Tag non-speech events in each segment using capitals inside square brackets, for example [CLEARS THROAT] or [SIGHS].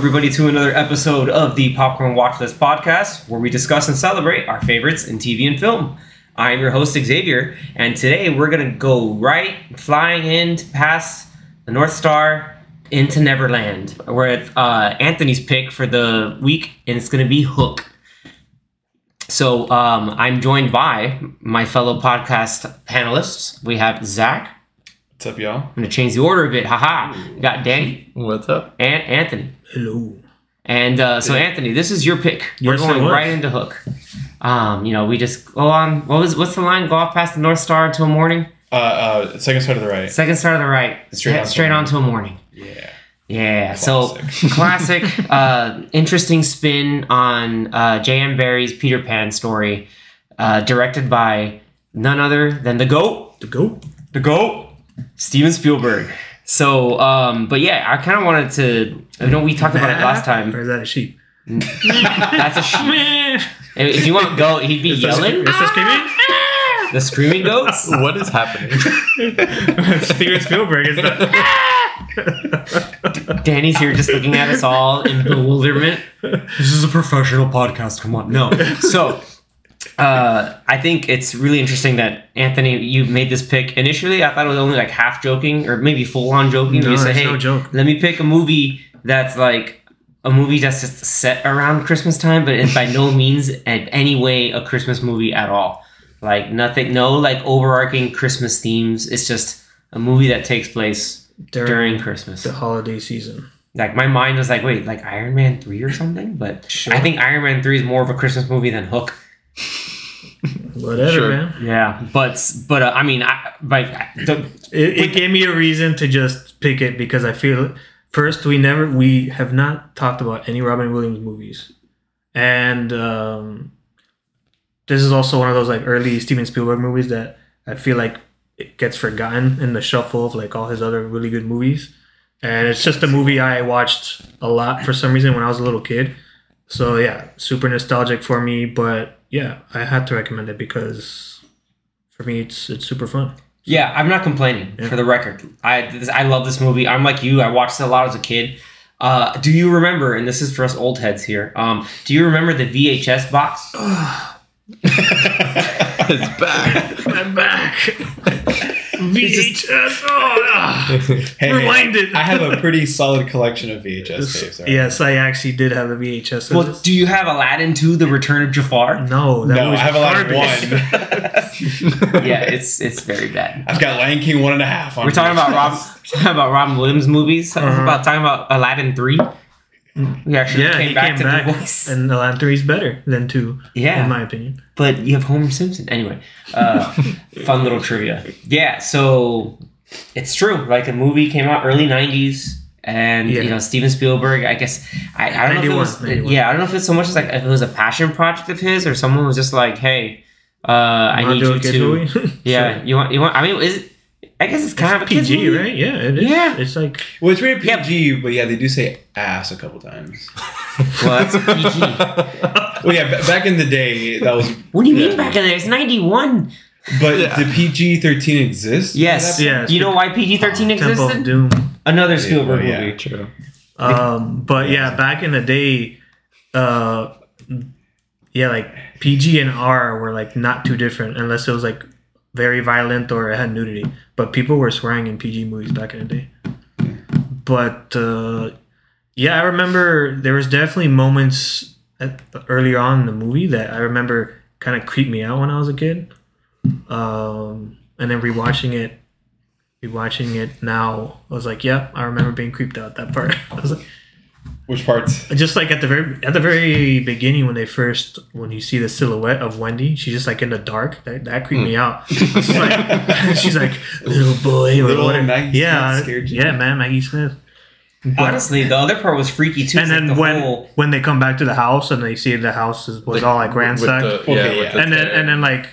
Everybody, to another episode of the Popcorn Watch List podcast, where we discuss and celebrate our favorites in TV and film. I am your host, Xavier, and today we're going to go right, flying in past the North Star into Neverland. We're at uh, Anthony's pick for the week, and it's going to be Hook. So um, I'm joined by my fellow podcast panelists. We have Zach. What's up, y'all? I'm going to change the order a bit. Haha. We got Danny What's up? and Anthony. Hello. And uh, so, Anthony, this is your pick. We're Yes, going right into Hook. Um, you know, we just go on. What was what's the line? Go off past the North Star until morning. Uh, uh, second side to the right. Second star to the right. Straight Head on straight till on till morning. Yeah. Yeah. Classic. So classic, [LAUGHS] uh, interesting spin on uh, J.M. Barrie's Peter Pan story, uh, directed by none other than the goat, The goat. the goat, Steven Spielberg. So, um, but yeah, I kind of wanted to. I know we talked about it last time. Or is that a sheep? [LAUGHS] That's a sheep. [LAUGHS] If you want goat, he'd be Is yelling. is that [LAUGHS] The screaming goats. What is happening? Steven Spielberg is the. Danny's here just looking at us all in bewilderment. This is a professional podcast. Come on. No. So, uh, I think it's really interesting that Anthony, you made this pick. Initially, I thought it was only like half joking or maybe full on joking. No, you say, it's hey, no joke. let me pick a movie that's like a movie that's just set around Christmas time, but it's by no [LAUGHS] means in any way a Christmas movie at all. Like nothing, no like overarching Christmas themes. It's just a movie that takes place During, during Christmas. the holiday season. Like my mind was like, wait, like Iron Man three or something. But Sure. I think Iron Man three is more of a Christmas movie than Hook. [LAUGHS] Whatever, Sure. man. Yeah, but but uh, I mean, I like the, It, it gave me a reason to just pick it because I feel first we never we have not talked about any Robin Williams movies, and um, this is also one of those like early Steven Spielberg movies that I feel like it gets forgotten in the shuffle of like all his other really good movies, and it's just a movie I watched a lot for some reason when I was a little kid. So yeah, super nostalgic for me, but yeah, I had to recommend it because for me it's it's super fun. Yeah, I'm not complaining. For the record, I this, I love this movie. I'm like you. I watched it a lot as a kid. Uh, do you remember? And this is for us old heads here. Um, do you remember the VHS box? [SIGHS] it's back. [LAUGHS] I'm back. [LAUGHS] VHS. Oh, ah. hey, Rewind it. I have a [LAUGHS] pretty solid collection of VHS tapes. Right? Yes, I actually did have a VHS. Well, do you have Aladdin 2, The Return of Jafar? No, that no, was I have garbage. Aladdin 1. [LAUGHS] yeah, it's it's very bad. I've got Lion King one and a half. We're [LAUGHS] talking about Rob talking about Robin Williams movies. Uh-huh. About talking about Aladdin 3. We actually yeah, came he back came to the voice. and the land three is better than two. Yeah, in my opinion. But you have Homer Simpson anyway. Uh, [LAUGHS] fun little trivia. Yeah, so it's true. Like a movie came out early '90s, and yeah. you know Steven Spielberg. I guess I, I don't know if it was. Yeah, I don't know if it's so much as like if it was a passion project of his or someone was just like, hey. Uh, I need you to. [LAUGHS] yeah, sure. you want you want. I mean, is I guess it's kind of a PG, movie. right? Yeah, it is. Yeah. it's like Well, it's rated Yeah. PG, but yeah, they do say ass a couple times. [LAUGHS] Well, that's PG. [LAUGHS] Well, yeah, ba- back in the day, that was. What do you mean back in the there? It's 91. But Yeah. did PG thirteen exist? Yes. At that Yeah, You know why PG 13 existed? Temple of? Doom. Another Spielberg well, yeah. movie. True. Um, but yeah, back in the day, uh, yeah, like PG and R were like not too different unless it was like very violent or it had nudity. But people were swearing in PG movies back in the day. But uh, yeah, I remember there was definitely moments at, earlier on in the movie that I remember kind of creeped me out when I was a kid. Um, and then rewatching it, rewatching it now, I was like, yep, I remember being creeped out that part. [LAUGHS] I was like, Which parts? just like at the very at the very beginning when they first when you see the silhouette of Wendy, she's just like in the dark. That, that creeped me hmm. out. It's like, [LAUGHS] [LAUGHS] she's like little boy or Little whatever. Maggie yeah, scared you? yeah, man, Maggie Smith. But- Honestly, the other part was freaky too. and It's like then the when whole- when they come back to the house and they see the house is, was all like ransacked, With the, Okay, yeah, yeah. and then and then like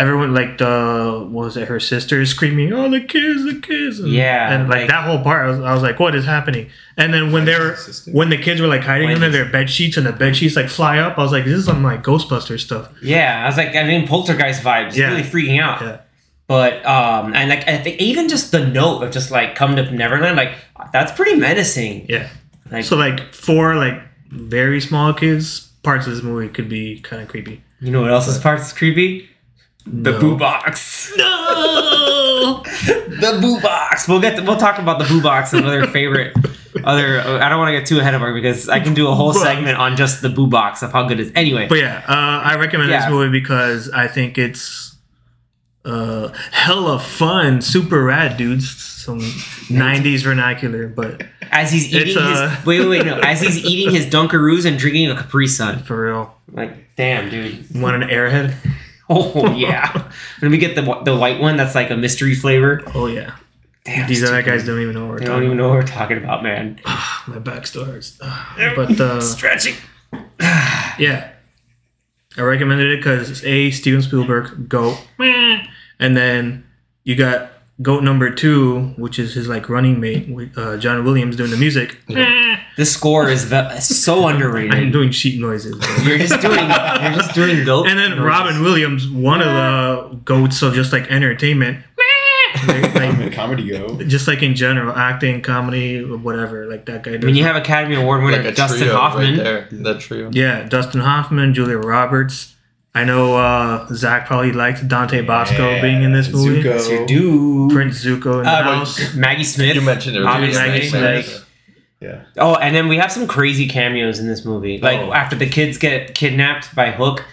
everyone like the what was it her sister is screaming oh the kids the kids and, Yeah, and like, like- that whole part I was, I was like what is happening and then when they were when the kids were like hiding under their bed sheets and the bed sheets like fly up I was like this is some like Ghostbuster stuff yeah, I was like, I mean, poltergeist vibes. Yeah. Really freaking out. yeah But um, and like I think even just the note of just like come to Neverland, like that's pretty menacing. yeah Like, So like for like very small kids, parts of this movie could be kind of creepy. you know what else is parts creepy? The No. boo box. No. [LAUGHS] the boo box. We'll get. To, we'll talk about the boo box and other favorite. Other. I don't want to get too ahead of her because I can do a whole But- segment on just the boo box of how good it is. Anyway, But yeah, uh, I recommend Yeah. this movie because I think it's uh, hella fun, super rad, dudes. Some '90s vernacular, but as he's eating uh, his [LAUGHS] wait, wait, wait, no, as he's eating his [LAUGHS] Dunkaroos and drinking a Capri Sun. for real, Like, damn, dude. want an airhead? [LAUGHS] Oh yeah. Let me get the the white one that's like a mystery flavor. Oh yeah, Damn, these other guys don't even know what we're They don't talking even know what we're talking about, man. [SIGHS] My back still hurts. [SIGHS] But uh, [LAUGHS] Stretching. [SIGHS] yeah, I recommended it because a Steven Spielberg goat, and then you got goat number two, which is his like running mate, with, uh, John Williams doing the music. This score is ve- so [LAUGHS] underrated. I'm doing sheep noises. bro. You're just doing you're just doing goat. And then noises. Robin Williams, one of the goats of just like entertainment, [LAUGHS] like, like, [LAUGHS] Comedy go. just like in general, acting, comedy, whatever. Like that guy. I Does. mean, you have Academy Award winner Like Dustin trio Hoffman. right there. That trio. yeah, Dustin Hoffman, Julia Roberts. I know uh, Zach probably liked Dante Basco being in this movie. Zuko. Yes, you do. Prince Zuko in the Ah, house. Maggie Smith. You mentioned it. Obviously, Maggie like- Smith. Yeah. Oh, and then we have some crazy cameos in this movie. Like Oh. after the kids get kidnapped by Hook,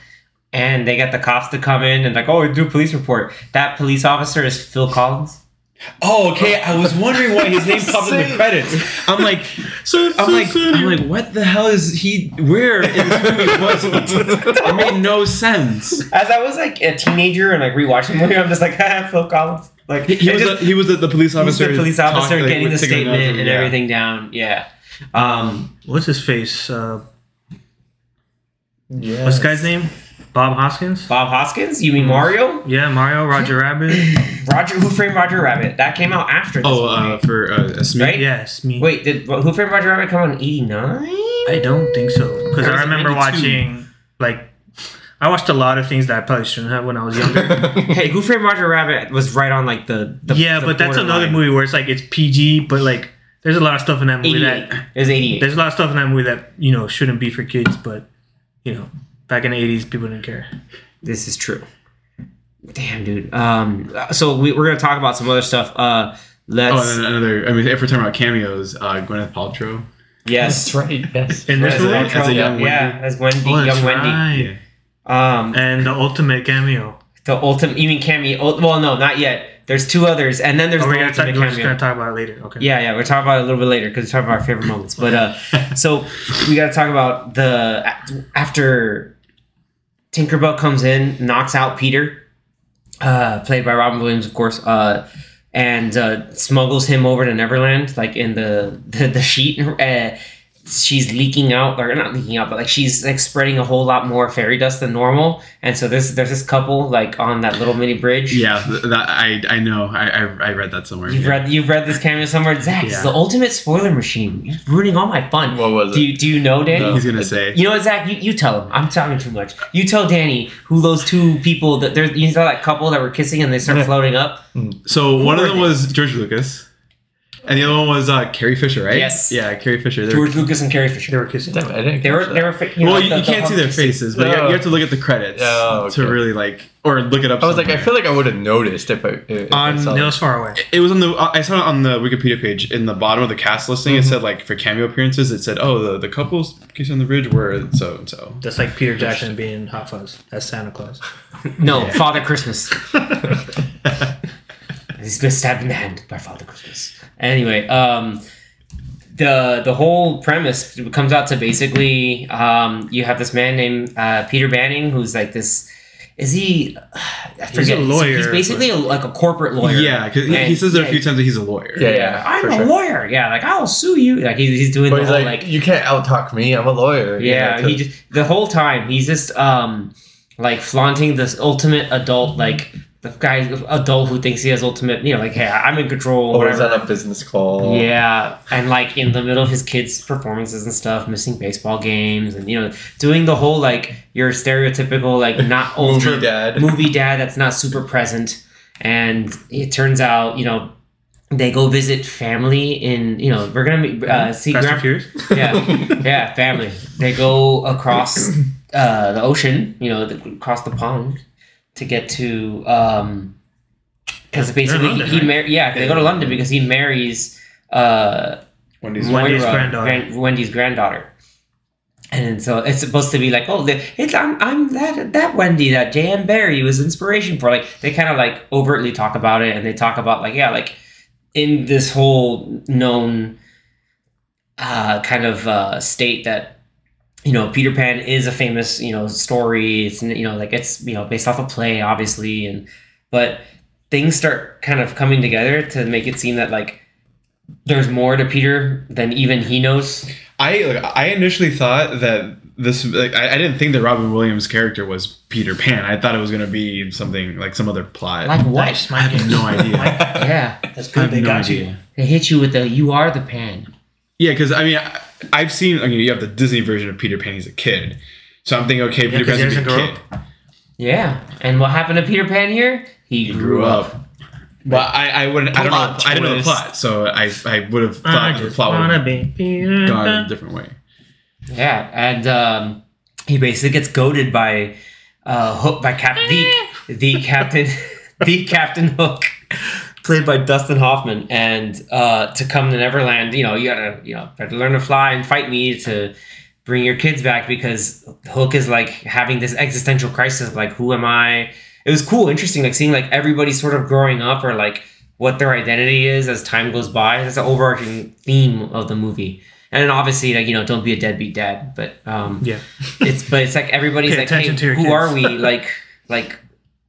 and they get the cops to come in and like, oh, do a police report. That police officer is Phil Collins. Oh, okay. I was wondering why his name popped in the [LAUGHS] credits. I'm like, So, I'm like, I'm like, what the hell is he? Where in this movie was he? It made no sense. As I was like a teenager and like rewatching the movie, I'm just like, ah, [LAUGHS] Phil Collins. Like He, he was just- the, he was the, the police he was officer. the police talk- officer like, getting the with taking notes statement and- and yeah. everything down. Yeah. Um, what's his face? Uh, Yeah. what's the guy's name? Bob Hoskins. Bob Hoskins. You mean Mario? Yeah, Mario, Roger Rabbit. [CLEARS THROAT] Roger. Who framed Roger Rabbit? That came out after this Oh, movie. uh, for uh, a Smith. Right? Yes, me. Wait, did Who Framed Roger Rabbit come out in '89? I don't think so because I remember 92? watching like I watched a lot of things that I probably shouldn't have when I was younger. [LAUGHS] Hey, Who Framed Roger Rabbit was right on like the, the yeah, the but that's another borderline. movie where it's like it's PG, but like there's a lot of stuff in that movie 88. that It 88. there's a lot of stuff in that movie that you know shouldn't be for kids, but you know back in the '80s people didn't care. This is true. Damn, dude. Um, so we, we're gonna talk about some other stuff. Uh, let's. Oh, and another. I mean, if we're talking about cameos, uh, Gwyneth Paltrow. yes. That's right. Yes. In this As a, As a young yeah, as Wendy, oh, that's young Wendy. Um, And the ultimate cameo. the ultimate. You mean cameo? Well, no, not yet. There's two others, and then there's we the gonna talk, ultimate we're just gonna talk about it later? Okay. Yeah, yeah, we're talking about it a little bit later because we're talking about our favorite moments. But uh, [LAUGHS] so we got to talk about the after Tinkerbell comes in, knocks out Peter, uh, played by Robin Williams, of course, uh, and uh, smuggles him over to Neverland, like in the [LAUGHS] the, the sheet. Uh, she's leaking out, or not leaking out, but like she's like spreading a whole lot more fairy dust than normal. And so this there's this couple like on that little mini bridge. Yeah, that I I know. I I, I read that somewhere. You've yeah. read you've read this cameo somewhere, Zach. It's the ultimate spoiler machine. You're ruining all my fun. What was do it? you do you know, Danny? No. He's gonna say. You know what, Zach? You, you tell him. I'm talking too much. You tell Danny who those two people that there's you saw that couple that were kissing and they start floating up. So one of them they? was George Lucas, and the other one was uh, Carrie Fisher, right? Yes. Yeah, Carrie Fisher. They were- George Lucas and Carrie Fisher. They were kissing. Damn, I didn't. They were catch they were. fi- You know, well, you, the- you can't see their faces, but you, Oh. you have to look at the credits Oh, okay. to really like, or look it up. I was like, I feel like I would have noticed if I. If I On- saw It it. was far away. It was on the. I saw it on the Wikipedia page in the bottom of the cast listing. It said like for cameo appearances, it said, "Oh, the the couples kissing on the bridge were so and so." That's like Peter Jackson being Hot Fuzz as Santa Claus. [LAUGHS] No, Father Christmas. [LAUGHS] [LAUGHS] He's been stabbed in the hand by Father Christmas. Anyway, um, the the whole premise comes out to basically um, you have this man named uh, Peter Banning who's like this. Is he? I forget. a lawyer, He's basically a, like a corporate lawyer. Yeah, because he, he And- says it a few times that he's a lawyer. Yeah, Yeah, yeah, I'm a sure. lawyer. Yeah, like I'll sue you. Like he's, he's doing But the he's whole like, like you can't out talk me. I'm a lawyer. you yeah, know, he just the whole time he's just um like flaunting this ultimate adult like the guy adult who thinks he has ultimate you know like hey I'm in control Or is whatever. on a business call. yeah, and like in the middle of his kids' performances and stuff, missing baseball games, and you know, doing the whole like your stereotypical like not [LAUGHS] Movie dad. movie dad that's not super present. And it turns out, you know, they go visit family in you know we're gonna meet, uh, see Fast grand- and yeah yeah family they go across uh, the ocean you know the, across the pond to get to um because basically London, he right? mar- yeah they go to London because he marries uh Wendy's Wendy's Moira, granddaughter. Gran- Wendy's granddaughter. And so it's supposed to be like, oh, the, it's I'm, I'm that that Wendy that J.M. Barrie was inspiration for. Like they kind of like overtly talk about it, and they talk about like yeah, like in this whole known uh, kind of uh, state that you know Peter Pan is a famous you know story. It's you know like it's you know based off a play, obviously, and but things start kind of coming together to make it seem that like there's more to Peter than even he knows. I like, I initially thought that this like I, I didn't think that Robin Williams' character was Peter Pan. I thought it was gonna be something like some other plot. Like what? Nice, I have no idea. Yeah, That's I good. have They no got idea. you. they hit you with the "you are the pan." Yeah, because I mean, I, I've seen. I mean, you have the Disney version of Peter Pan. He's a kid, so I'm thinking, okay, Peter 'cause Pan's he a doesn't big grow kid. Yeah, and what happened to Peter Pan here? He, He grew, up. But I, I wouldn't. I don't know. Plot I didn't know the plot, so I, I would have I thought the plot would have be Peter gone a different way. Yeah, and um, he basically gets goaded by uh, Hook by Cap the the [LAUGHS] captain the Captain Hook, played by Dustin Hoffman, and uh, to come to Neverland. You know, you gotta you know try to learn to fly and fight me to bring your kids back because Hook is like having this existential crisis. Like, who am I? It was cool, interesting, like seeing like everybody sort of growing up or like what their identity is as time goes by. That's the overarching theme of the movie. And then obviously, like you know, don't be a deadbeat dad. But um, Yeah. it's but it's like everybody's like, hey, attention to your who kids. are we? [LAUGHS] Like, like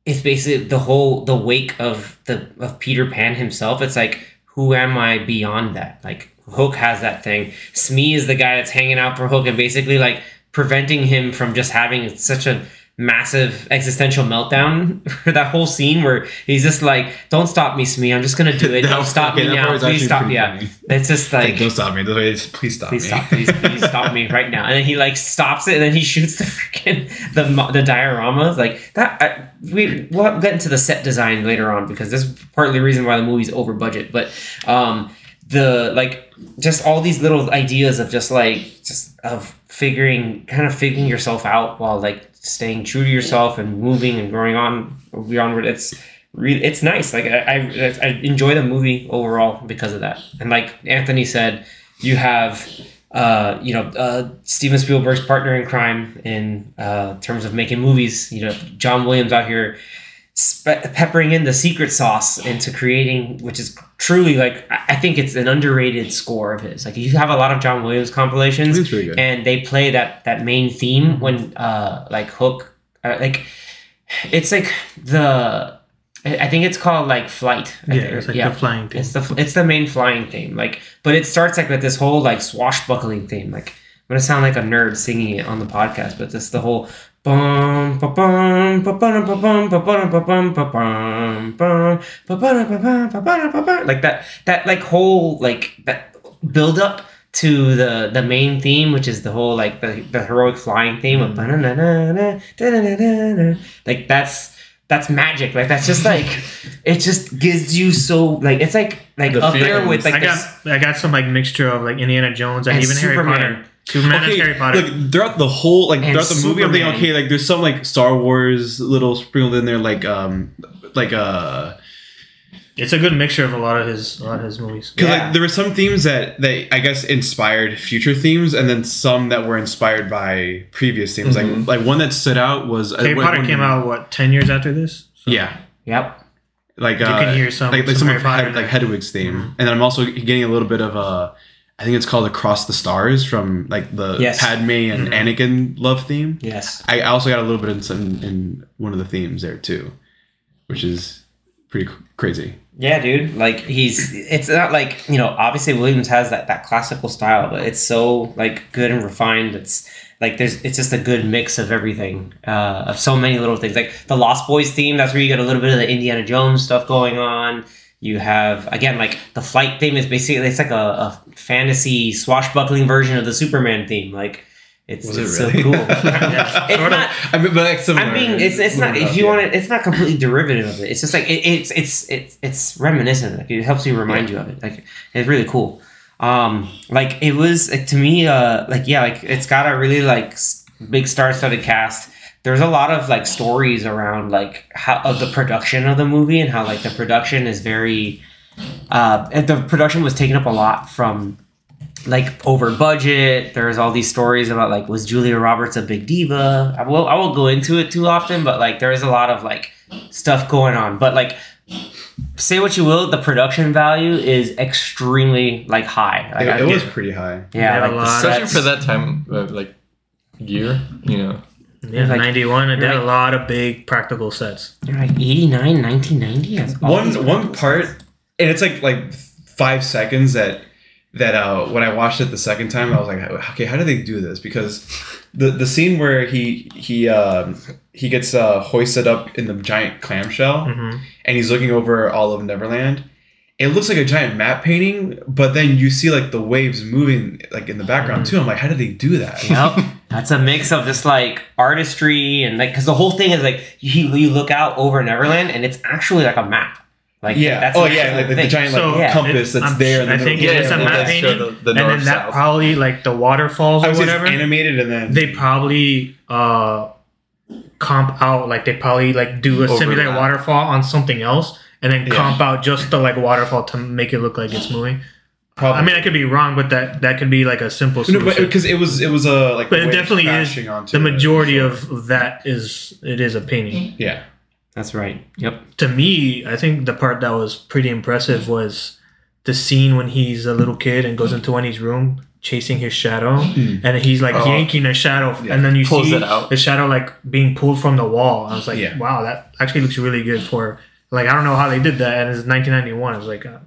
it's basically the whole the wake of the of Peter Pan himself. It's like, who am I beyond that? Like Hook has that thing. Smee is the guy that's hanging out for Hook and basically like preventing him from just having such a massive existential meltdown for [LAUGHS] that whole scene where he's just like, "Don't stop me, Smee. I'm just gonna do [LAUGHS] it. Don't stop okay, me now. Please stop." Yeah, funny. it's just Like, like don't stop me. Please, please stop please me. stop please, please stop me right now and then he like stops it and then he [LAUGHS] shoots the freaking the the dioramas like that I, we we'll get into the set design later on because this is partly the reason why the movie's over budget but um the like just all these little ideas of just like just of figuring kind of figuring yourself out while like staying true to yourself and moving and growing on beyond it's really it's nice like I, I i enjoy the movie overall because of that and like anthony said you have uh, you know uh, Steven Spielberg's partner in crime in uh, terms of making movies. You know John Williams out here spe- peppering in the secret sauce into creating, which is truly like I think it's an underrated score of his. Like you have a lot of John Williams compilations, really and they play that that main theme when uh, like Hook, uh, like it's like the. I think it's called like flight. I Yeah, think. it's like the flying thing. It's the it's the main flying theme, like, but it starts like with this whole like swashbuckling theme. Like, gonna sound like a nerd singing it on the podcast, but this the whole bum bum ba bum bum bum bum bum bum bum bum bum bum like that that like whole like that build up to the the main theme, which is the whole like the, the heroic flying theme of like that's that's magic. Like that's just like it just gives you so like it's like like The up there with like I this, got I got some like mixture of like Indiana Jones and, And even Harry Superman. Potter. Superman and Harry Potter. Look, throughout the whole like And throughout the movie, I'm thinking, okay, like there's some like Star Wars little sprinkled in there, like um, like uh, it's a good mixture of a lot of his a lot of his movies. because Yeah. like there were some themes that that I guess inspired future themes, and then some that were inspired by previous themes. Mhm. Like like one that stood out was uh, Harry when- Potter when- came out what ten years after this. So Yeah, Yep. like You uh, can hear some- like, like some some, of Harry Potter Hed- like. Hedwig's theme, and then I'm also getting a little bit of a. I think it's called Across the Stars from like the Yes. Padme and Anakin love theme. Yes. I also got a little bit in some in one of the themes there too, which is pretty cr- crazy. Yeah, dude. Like he's it's not like, you know, obviously Williams has that that classical style, but it's so like good and refined. It's like there's it's just a good mix of everything. Uh of so many little things. Like the Lost Boys theme, that's where you get a little bit of the Indiana Jones stuff going on. You have again like the flight theme is basically it's like a, a fantasy swashbuckling version of the Superman theme. Like It's, Was it's it really? so cool. [LAUGHS] it's Sort of. not. I mean, but like similar. I mean, it's it's not. If you want it, it's not completely derivative of it. It's just like it, it's it's it's it's reminiscent. Like it helps you remind you of it. Like it's really cool. Um, like it was like, to me. Uh, like yeah, like it's got a really like big star-studded cast. There's a lot of like stories around like how of the production of the movie and how like the production is very. Uh, and the production was taken up a lot from like over budget. There's all these stories about like was Julia Roberts a big diva? I will I won't go into it too often, but like there is a lot of like stuff going on. But like say what you will, the production value is extremely like high. Like, It, I it was pretty high. yeah, Yeah, like a lot. Especially for that time, of, like year, you know. Yeah, Like- 91. I did like- a lot of big practical sets. They're like 89, 1990. That's One one part, sets. and it's like like five seconds that that uh when I watched it the second time, I was like, okay, how do they do this? Because the the scene where he he um he gets uh hoisted up in the giant clamshell hmm and he's looking over all of Neverland. It looks like a giant map painting, but then you see like the waves moving like in the background too. I'm like, how did they do that? Yep. [LAUGHS] That's a mix of just like artistry and like because the whole thing is like you, you look out over Neverland and it's actually like a map. Like Yeah. That's oh an yeah, like, like the giant like So, compass it- that's I'm there. in sh- the I think middle. it is Yeah, a map does painting, the- the and then north, that south. probably like the waterfalls I or was just whatever. animated and then they probably uh comp out like they probably like do a simulate waterfall on something else and then Yeah. comp out just the like waterfall to make it look like it's moving. Probably. I mean, I could be wrong, but that that could be like a simple No, but because it was it was a like but it definitely is crashing onto the it. majority of that is it is a painting. yeah That's right. Yep. To me, I think the part that was pretty impressive was the scene when he's a little kid and goes into Wendy's room chasing his shadow and he's like Oh. yanking a shadow Yeah. and then you Pulls see it out. the shadow like being pulled from the wall. I was like, Yeah. wow, that actually looks really good for like I don't know how they did that and it's 1991. I was like, uh,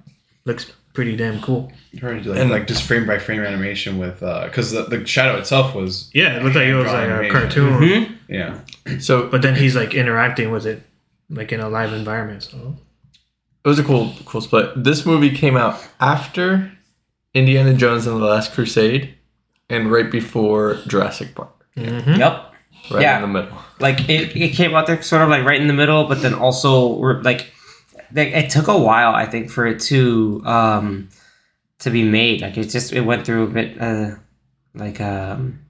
looks pretty damn cool. Trying do, like, And- like just frame by frame animation with uh because the, the shadow itself was Yeah, it looked like it was like a Hand-drawn cartoon, Mhm. yeah So but then he's like interacting with it like in a live environment. So it was a cool cool split. This movie came out after Indiana Jones and the Last Crusade, and right before Jurassic Park, mhm. Yep. right Yeah. in the middle. Like it, it came out there sort of like right in the middle, but then also like they- it took a while I think for it to um to be made. Like it just it went through a bit uh like um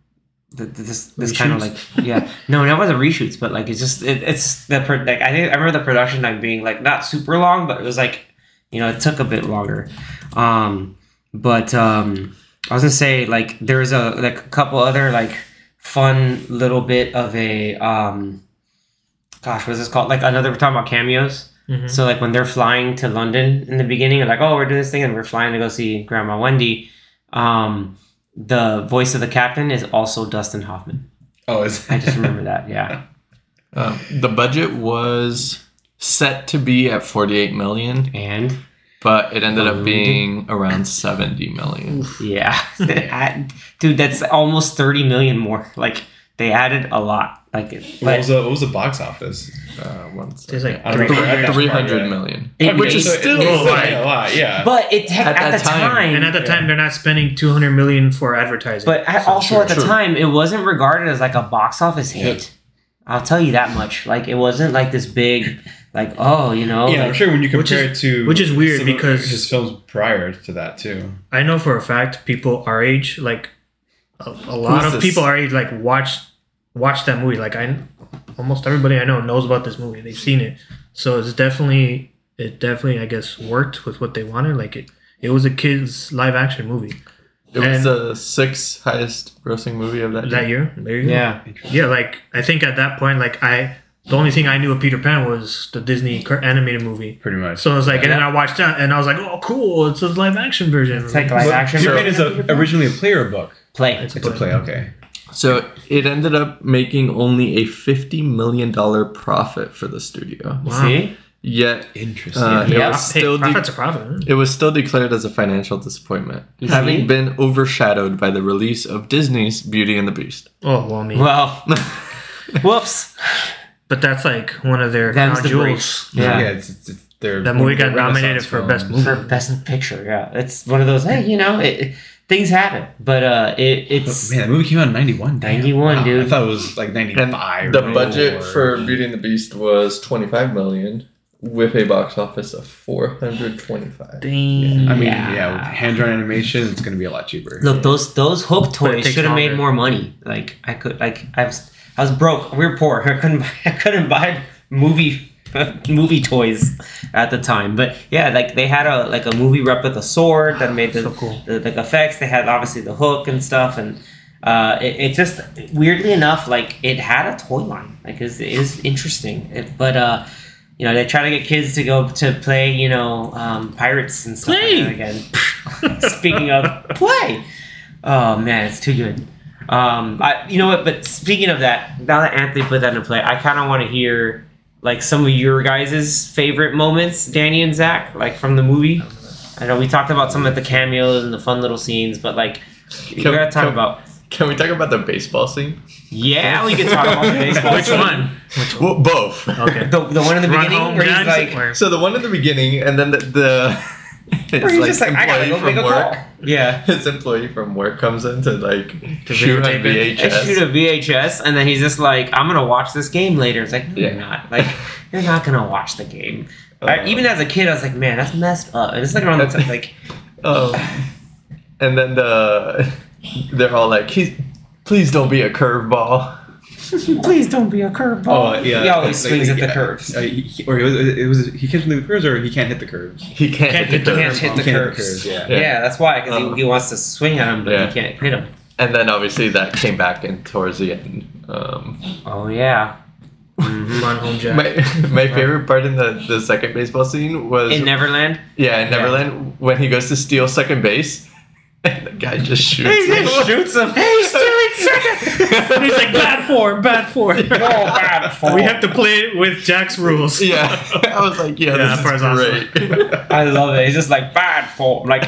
th- th- this this kind of like yeah. No that wasn't reshoots but like it's just it, it's the pro- like I think I remember the production like being like not super long but it was like you know it took a bit longer. Um but um I was gonna say like there's a like a couple other like fun little bit of a um gosh what's this called? Like another we're talking about cameos Mhm. so like when they're flying to London in the beginning, they're like, "Oh, we're doing this thing, and we're flying to go see Grandma Wendy." Um, the voice of the captain is also Dustin Hoffman. oh it's I just [LAUGHS] remember that. Yeah, Um, the budget was set to be at 48 million, and but it ended up being around 70 million. yeah, [LAUGHS] dude, that's almost thirty million more. Like they added a lot. Like, what was the what was the box office Uh, one second. There's like I don't remember at that Three part, hundred yeah. million, It which is made- still it's still like a lot yeah but it At at, that the time. time, And at the time, they're not spending 200 million for advertising. But I, So, also true, at the true. time, it wasn't regarded as like a box office hit. I'll tell you that much. Like it wasn't like this big, like oh, you know, yeah I'm like- sure when you Which compare is- it to which is weird some of because- his films prior to that too I know for a fact people our age, like a, a lot Who's of this? people our age, like watch watch that movie. Like I, almost everybody I know knows about this movie. They've seen it, so it's definitely it definitely I guess worked with what they wanted. Like it, it was a kids live action movie it was And- the sixth highest grossing movie of that, that year. year. There you go. yeah. yeah. Like I think at that point, like I, the only thing I knew of Peter Pan was the Disney animated movie. pretty much So I was like, and then I watched that, and I was like, oh, cool! It's a live action version. It's like live action. Peter Pan is a, originally a play or book play. It's it's a play okay So it ended up making only a fifty million dollar profit for the studio. Wow. See, Yet interesting uh, it Yeah. was Hey, still de- profit's a profit. huh? it was still declared as a financial disappointment, see? having been overshadowed by the release of Disney's Beauty and the Beast. Oh well, I mean, well, [LAUGHS] whoops. but that's like one of their Them's crown the jewels. yeah, Yeah. it's, it's, it's their That movie got nominated for film. best movie. For best picture, yeah, it's one of those. Hey, you know, it, things happen. But uh, it, it's Man, that movie came out in '91. 91, dude. I thought it was like And '95. the budget for Beauty and the Beast was 25 million with a box office of 425. Dang. I mean, Yeah. yeah, with hand-drawn animation, it's gonna be a lot cheaper. look those those hook toys should have made more money. Like I could like I was I was broke. We were poor. [LAUGHS] I couldn't buy, I couldn't buy movie [LAUGHS] movie toys at the time. But yeah, like they had a like a movie rep with a sword that made [SIGHS] the So cool. the, the effects. They had obviously the hook and stuff, and uh, it, it just weirdly enough, like it had a toy line. Like it was, it was interesting, It- but uh, you know they try to get kids to go to play, you know, um, pirates and stuff Play! like that again. [LAUGHS] [LAUGHS] Speaking of play, oh man, it's too good. Um, I, you know what? But speaking of that, now that Anthony put that into play, I kind of want to hear like some of your guys' favorite moments, Danny and Zach, like from the movie. I know we talked about some of the cameos and the fun little scenes, but like we Can- gotta talk can- about. Can we talk about the baseball scene? Yeah, we can talk about the [LAUGHS] baseball. Which scene. one? Well, both. Okay. The, the one in the Run beginning home, where he's like, So the one in the beginning, and then the, the his where like, just like, I gotta employee go make a from work. call. Yeah. [LAUGHS] His employee from work comes in to like To shoot on videotape it? I VHS. shoot a VHS, and then he's just like, "I'm gonna watch this game later." It's like, no, you're not. Like, [LAUGHS] you're not gonna watch the game. I, Uh, even as a kid, I was like, "Man, that's messed up." And it's like around the time, like, Um, [LAUGHS] and then the they're all like, "He's please don't be a curveball." [LAUGHS] "Please don't be a curveball." Oh yeah, he always Like- swings like, at the yeah, curves. uh, he- or it was, it was he can't swing the curves, or he can't hit the curves. He can't, Can't hit hit the the can't hit the Can't hit the curves. curves, yeah. yeah, Yeah. that's why because Uh, he, he wants to swing at him, but Yeah. he can't hit him. And then obviously that came back in towards the end. Um, Oh yeah. Mhm. Run home, Jack. my [LAUGHS] my favorite part in the, the second baseball scene was In Neverland, yeah in Neverland when he goes to steal second base [LAUGHS] and the guy just shoots. Him. He him. just shoots him. Hey, stealing [LAUGHS] second. He's like bad form, bad form. [LAUGHS] No bad form. We have to play it with Jack's rules. Yeah, I was like, yeah, Yeah, this part's is awesome. great. I love it. He's just like bad form. Like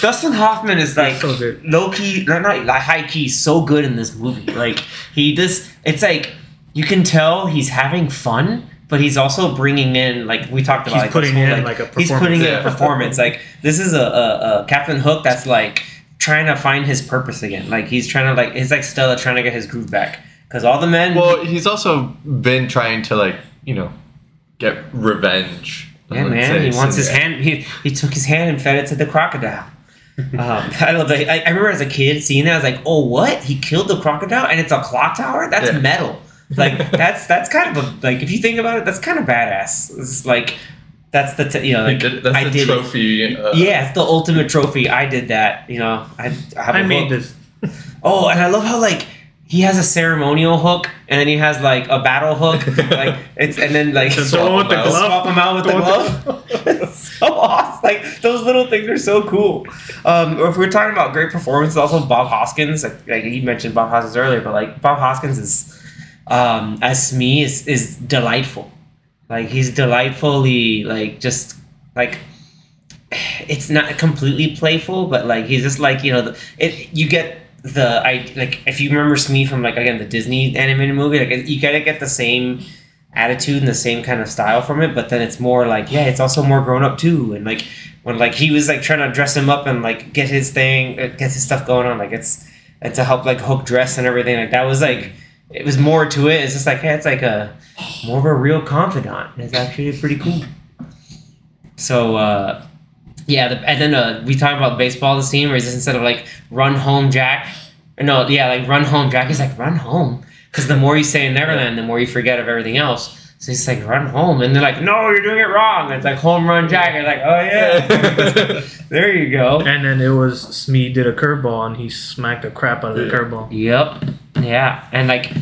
Dustin Hoffman is like so good. low key, not, not like high key, so good in this movie. Like he just, it's like you can tell he's having fun, but he's also bringing in like we talked about. He's like, putting whole, in, like, a performance. he's putting in a performance. Like this is a, a, a Captain Hook that's like trying to find his purpose again. Like he's trying to like it's like Stella trying to get his groove back because all the men. well, he's also been trying to like you know get revenge. I Yeah, man. say, He wants his since- hand. He, he took his hand and fed it to the crocodile. [LAUGHS] um, I love that. I, I remember as a kid seeing that. I was like, "Oh, what? He killed the crocodile, and it's a clock tower. That's Yeah. metal. Like that's that's kind of a like if you think about it, that's kind of badass. It's like that's the t- you know like did- that's I the did trophy. Uh, Yeah, it's the ultimate trophy. I did that. You know, I, I have I a made hook. this. Oh, and I love how like he has a ceremonial hook, and then he has like a battle hook, like [LAUGHS] it's and then like The Swap one with the them out. glove. swap them out with the The [LAUGHS] glove. it's so awesome. Like those little things are so cool. Um, or if we're talking about great performances, also Bob Hoskins. Like, like he mentioned Bob Hoskins earlier, but like Bob Hoskins is um, as me is is delightful. Like he's delightfully like just like it's not completely playful, but like he's just like you know the, it. You get the I like if you remember Smee from like again the Disney animated movie, like you gotta get the same attitude and the same kind of style from it, but then it's more like yeah, it's also more grown up too, and like when like he was like trying to dress him up and like get his thing, uh, get his stuff going on, like it's and to help like hook dress and everything, like that was like it was more to it. It's just like hey, it's like a more of a real confidant. It's actually pretty cool. So uh yeah, the, and then uh, we talk about baseball. The scene where just instead of like "run home, Jack," or no, yeah, like "run home, Jack." He's like "run home," because the more you say Neverland, the more you forget of everything else. So he's like "run home," and they're like, "No, you're doing it wrong." And it's like "home run, Jack." You're like, "Oh yeah, [LAUGHS] there you go." And then it was Smee did a curveball and he smacked the crap out of the curveball. Yep, yeah, and like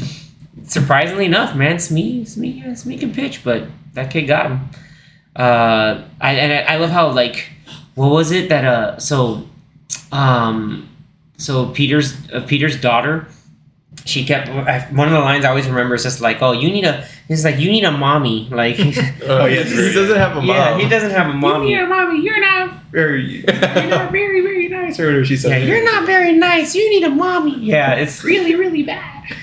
surprisingly enough, man, Smee, Smee, Smee can pitch, but that kid got him. Uh, I and I, I love how like what was it that uh so um so Peter's uh, Peter's daughter she kept one of the lines I always remember is just like oh you need a it's like you need a mommy like [LAUGHS] Oh yeah, yeah, he doesn't have a mom. yeah he doesn't have a mommy mommy. You're not very, you're not very, very nice, or whatever she said. yeah you're not very nice you need a mommy yeah it's really really bad [LAUGHS]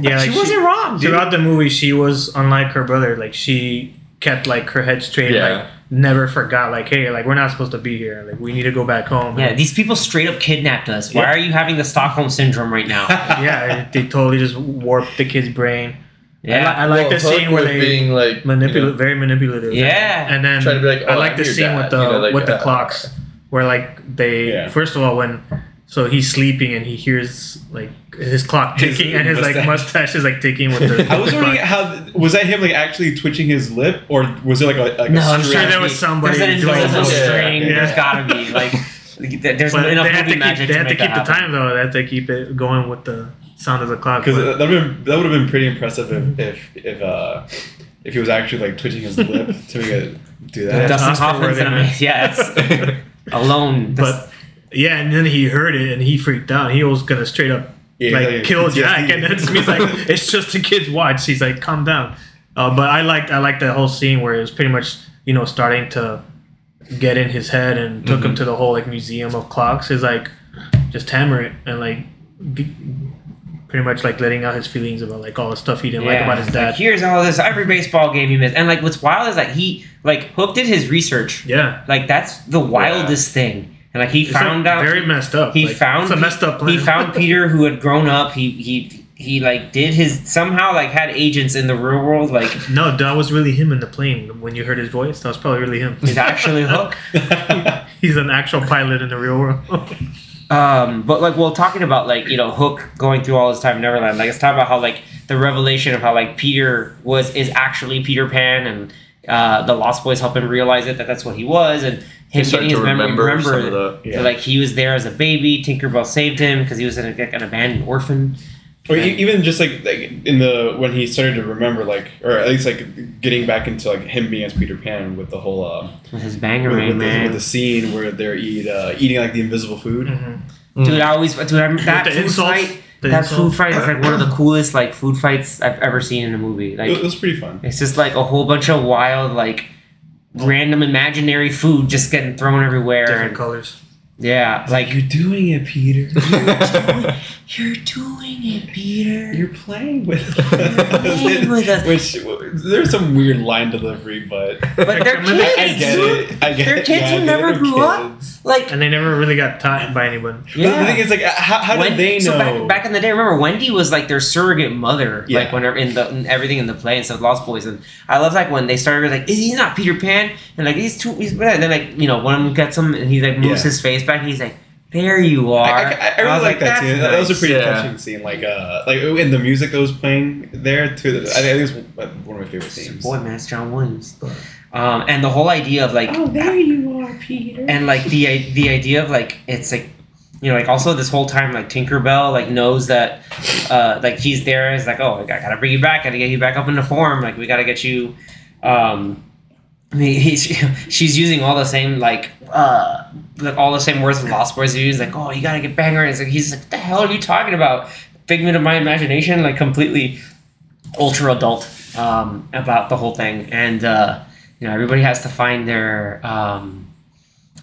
Yeah, like she wasn't wrong dude. throughout the movie she was unlike her brother. Like she kept like her head straight, Yeah. like never forgot. Like, hey, like we're not supposed to be here. Like we need to go back home. Yeah, these people straight up kidnapped us. Why Yeah. are you having the Stockholm syndrome right now? [LAUGHS] yeah, they totally just warped the kid's brain. Yeah. I, li- I like the Hook scene where they being like manipulate, you know, very manipulative. Yeah. and then Trying to be like, I "Oh, like I'm the scene dad," with the you know, like, with the uh, clocks, where like they Yeah. first of all when so he's sleeping and he hears like his clock His ticking and his like mustache. mustache is like ticking with the. [LAUGHS] I was wondering how was that him like actually twitching his lip or was it like a like No, a I'm sure there was somebody There's an doing invisible string. Yeah. There's gotta be like. [LAUGHS] There's But enough they have movie to keep, magic they have to make keep the time though. They have to keep it going with the sound of the clock. Because but- that would have that would have been pretty impressive if if if uh if he was actually like twitching his lip [LAUGHS] to make it do that. Dustin Oscar Hoffman's an worthy. Yeah, it's [LAUGHS] alone. But yeah, and then he heard it and he freaked out. He was gonna straight up Yeah, like like, kill PTSD. Jack, and then Smith's like, [LAUGHS] "It's just a kid's watch." He's like, "Calm down." Uh, but I liked I liked that whole scene where it was pretty much you know starting to get in his head and took Mm-hmm. him to the whole like museum of clocks. Is like just hammer it and like. Pretty much like letting out his feelings about like all the stuff he didn't like about his Like, dad. here's all this every baseball game he missed, and like what's wild is that he like Hook did his research. yeah, Like that's the wildest thing, and like he It's, like, found out very messed up. he Like, found it's a messed up plan. He found [LAUGHS] Peter who had grown up. He he he like did his somehow like had agents in the real world. Like no, that was really him in the plane when you heard his voice. That was probably really him. he's actually Hook. [LAUGHS] He's an actual pilot in the real world. [LAUGHS] Um, but like, well, talking about like you know Hook going through all his time in Neverland, like let's talk about how like the revelation of how like Peter was is actually Peter Pan, and uh, the Lost Boys help him realize it that that's what he was, and him getting his memory. remember Remember, some the- yeah. that, like he was there as a baby. Tinkerbell saved him because he was in a, like, an abandoned orphan. Or e- even just like, like in the when he started to remember like or at least like getting back into like him being as Peter Pan with the whole uh With his with, bangarang, with, the, with the scene where they're eat uh, eating like the invisible food. Dude, I always dude I, that the food insults, fight. the that insults. food fight is like one of the coolest like food fights I've ever seen in a movie. Like it was pretty fun. It's just like a whole bunch of wild, like random imaginary food just getting thrown everywhere. Different And, colors. Yeah, like You're doing it, Peter. [LAUGHS] you're doing it, Peter. You're playing with us. playing with us. Which there's some weird line delivery, but but they're kids. I get it. I get They're it. kids Yeah, who never grew They're up. Kids. Like And they never really got taught by anyone. But the thing is, like, how, how Wen- did they know? So back, back in the day, remember Wendy was like their surrogate mother, Yeah. like whenever in the in everything in the play and stuff, Lost Boys, and I love like when they started like is he's not Peter Pan, and like he's too, he's and then like you know one of them gets him and he like moves Yeah. his face back, and he's like, there you are. I, I, I really was like that "That's scene. That, that was a pretty Yeah. touching scene. Like, uh, like in the music that was playing there too. I think it was one of my favorite scenes. Boy, man, it's John Williams. Um, and the whole idea of like, Oh, there you are, Peter. and like the the idea of like it's like you know like also this whole time like Tinkerbell like knows that uh like he's there is like oh I gotta bring you back gotta get you back up into form like we gotta get you um I mean, he's, [LAUGHS] she's using all the same like uh like all the same words the Lost Boys use like oh you gotta get banger and it's like he's like what the hell are you talking about figment of my imagination like completely ultra adult um about the whole thing and uh you know everybody has to find their um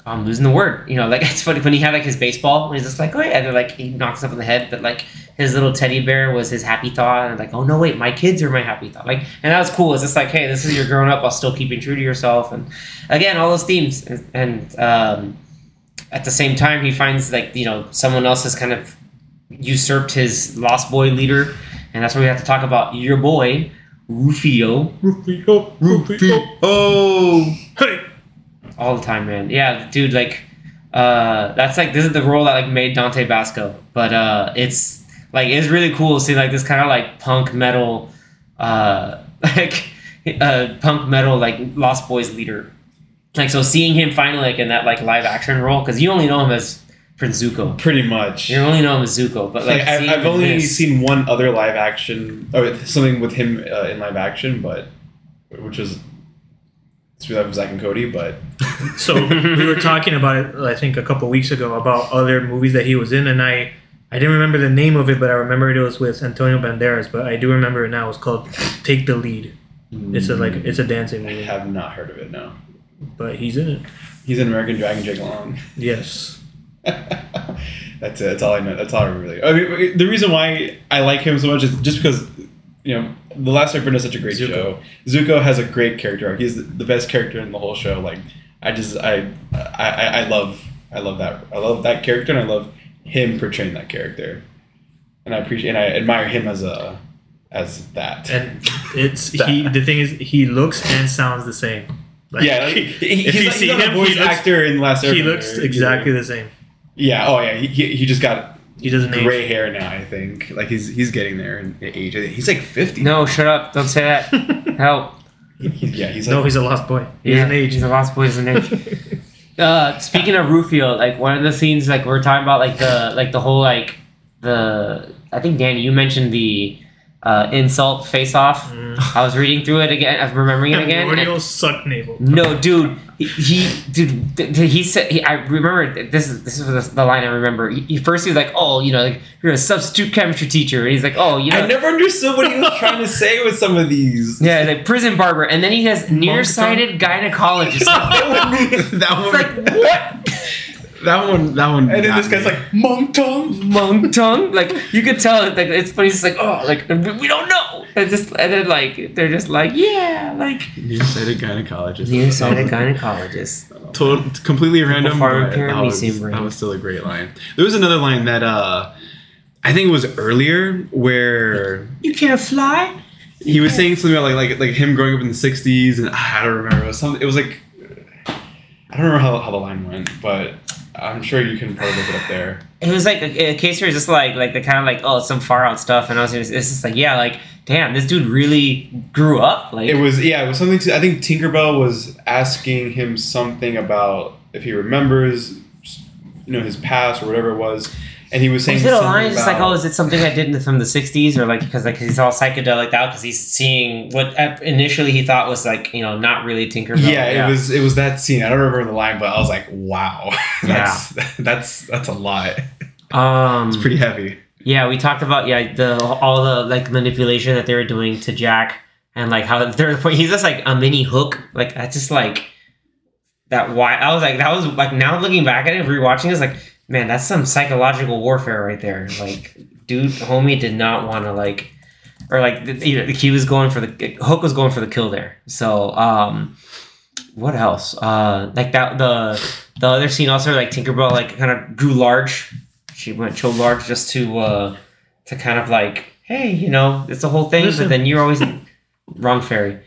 I'm losing the word. You know, like [LAUGHS] it's funny when he had like his baseball, and he's just like, oh yeah, they're like he knocks up in the head, but like his little teddy bear was his happy thought, and like, oh no, wait, my kids are my happy thought. Like, and that was cool. It's just like, hey, this is your grown up while still keeping true to yourself, and again, all those themes, and, and um, at the same time, he finds like you know someone else has kind of usurped his lost boy leader, and that's where we have to talk about your boy Rufio Rufio, Rufio. Oh, Hey, all the time, man. Yeah, dude, like uh that's like this is the role that like made Dante Basco. But uh it's like it's really cool to see like this kind of like punk metal uh [LAUGHS] like uh punk metal like Lost Boys leader. Like so seeing him finally like in that like live action role because you only know him as Prince Zuko. pretty much. You only know him as Zuko, but like, like I've, I've only this- seen one other live action or something with him uh, in live action, but which was through that was Zack and Cody, but [LAUGHS] So we were talking about it, I think, a couple weeks ago about other movies that he was in, and I I didn't remember the name of it, but I remember it was with Antonio Banderas. But I do remember it now. It's called Take the Lead. It's a like it's a dancing I movie, have not heard of it. No, but he's in it. he's in American Dragon Jake Long. Yes. [LAUGHS] That's it. That's all I know. That's all I really. I mean, the reason why I like him so much is just because you know, The Last Airbender is such a great Zuko. show. Zuko has a great character arc. He's the best character in the whole show. Like, I just, I, I, I love, I love that. I love that character, and I love him portraying that character. And I appreciate, and I admire him as a, as that. And it's [LAUGHS] he. The thing is, he looks and sounds the same. Like, yeah, like, [LAUGHS] he, if he's, you like- see him, a voice he looks, actor in Last Airbender. he looks exactly the same. Yeah. Oh yeah. He, he, he just got He doesn't age. gray hair now. I think like he's he's getting there in age. He's like fifty. No, shut up! Don't say that. [LAUGHS] Help. He- he- yeah. He's like No, he's a lost boy. He's yeah, an age. He's a lost boy. He's an age. [LAUGHS] uh, speaking of Rufio, like one of the scenes, like we're talking about, like the like the whole like the. I think Danny, you mentioned the uh, insult face off. Mm. I was reading through it again. I'm remembering it [LAUGHS] again. and- Primordial suck navel. No, dude, he, he dude, th- th- he said. He, I remember this is this is the, the line I remember. He, he first he was like, "Oh, you know, like you're a substitute chemistry teacher," and he's like, "Oh, you know." I never understood what he was trying to say with some of these. yeah, like prison barber, and then he has nearsighted gynecologist. [LAUGHS] that one. it's like what? That one. That one. and then this guy's me. like monk tongue. monk tongue. Like you could tell, like it's funny. It's like oh, like we we don't know. And just and then like they're just like yeah, like nearsighted gynecologist. nearsighted gynecologist. Total, completely random. farm but that was. That was still a great line. There was another line that uh, I think it was earlier where You can't fly. he was saying something about like like like him growing up in the '60s, and I don't remember. It was something. It was like I don't remember how, how the line went, but I'm sure you can probably look it up there. It was like a, a case where it's just like like the kind of like oh some far out stuff, and I was just, it's just like yeah like damn this dude really grew up like It was yeah, it was something. To, I think Tinkerbell was asking him something about if he remembers, you know, his past or whatever it was, and he was saying Was it a something line just like oh is it something I did in the, from the '60s or like because like he's all psychedelic out because he's seeing what initially he thought was like you know not really Tinkerbell Yeah, it was it was that scene. I don't remember the line, but I was like, wow, [LAUGHS] that's that's that's a lot. um It's pretty heavy. Yeah, we talked about yeah the all the like manipulation that they were doing to Jack and like how there's [LAUGHS] a point he's just like a mini hook like that's just like that why I was like that was like now looking back at it rewatching this like man that's some psychological warfare right there. Like dude homie did not want to like or like you know, he was going for the hook was going for the kill there. So um what else? Uh like that the the other scene also like Tinkerbell like kind of grew large. She went so large just to uh to kind of like hey you know it's a whole thing Listen. but then you're always wrong fairy.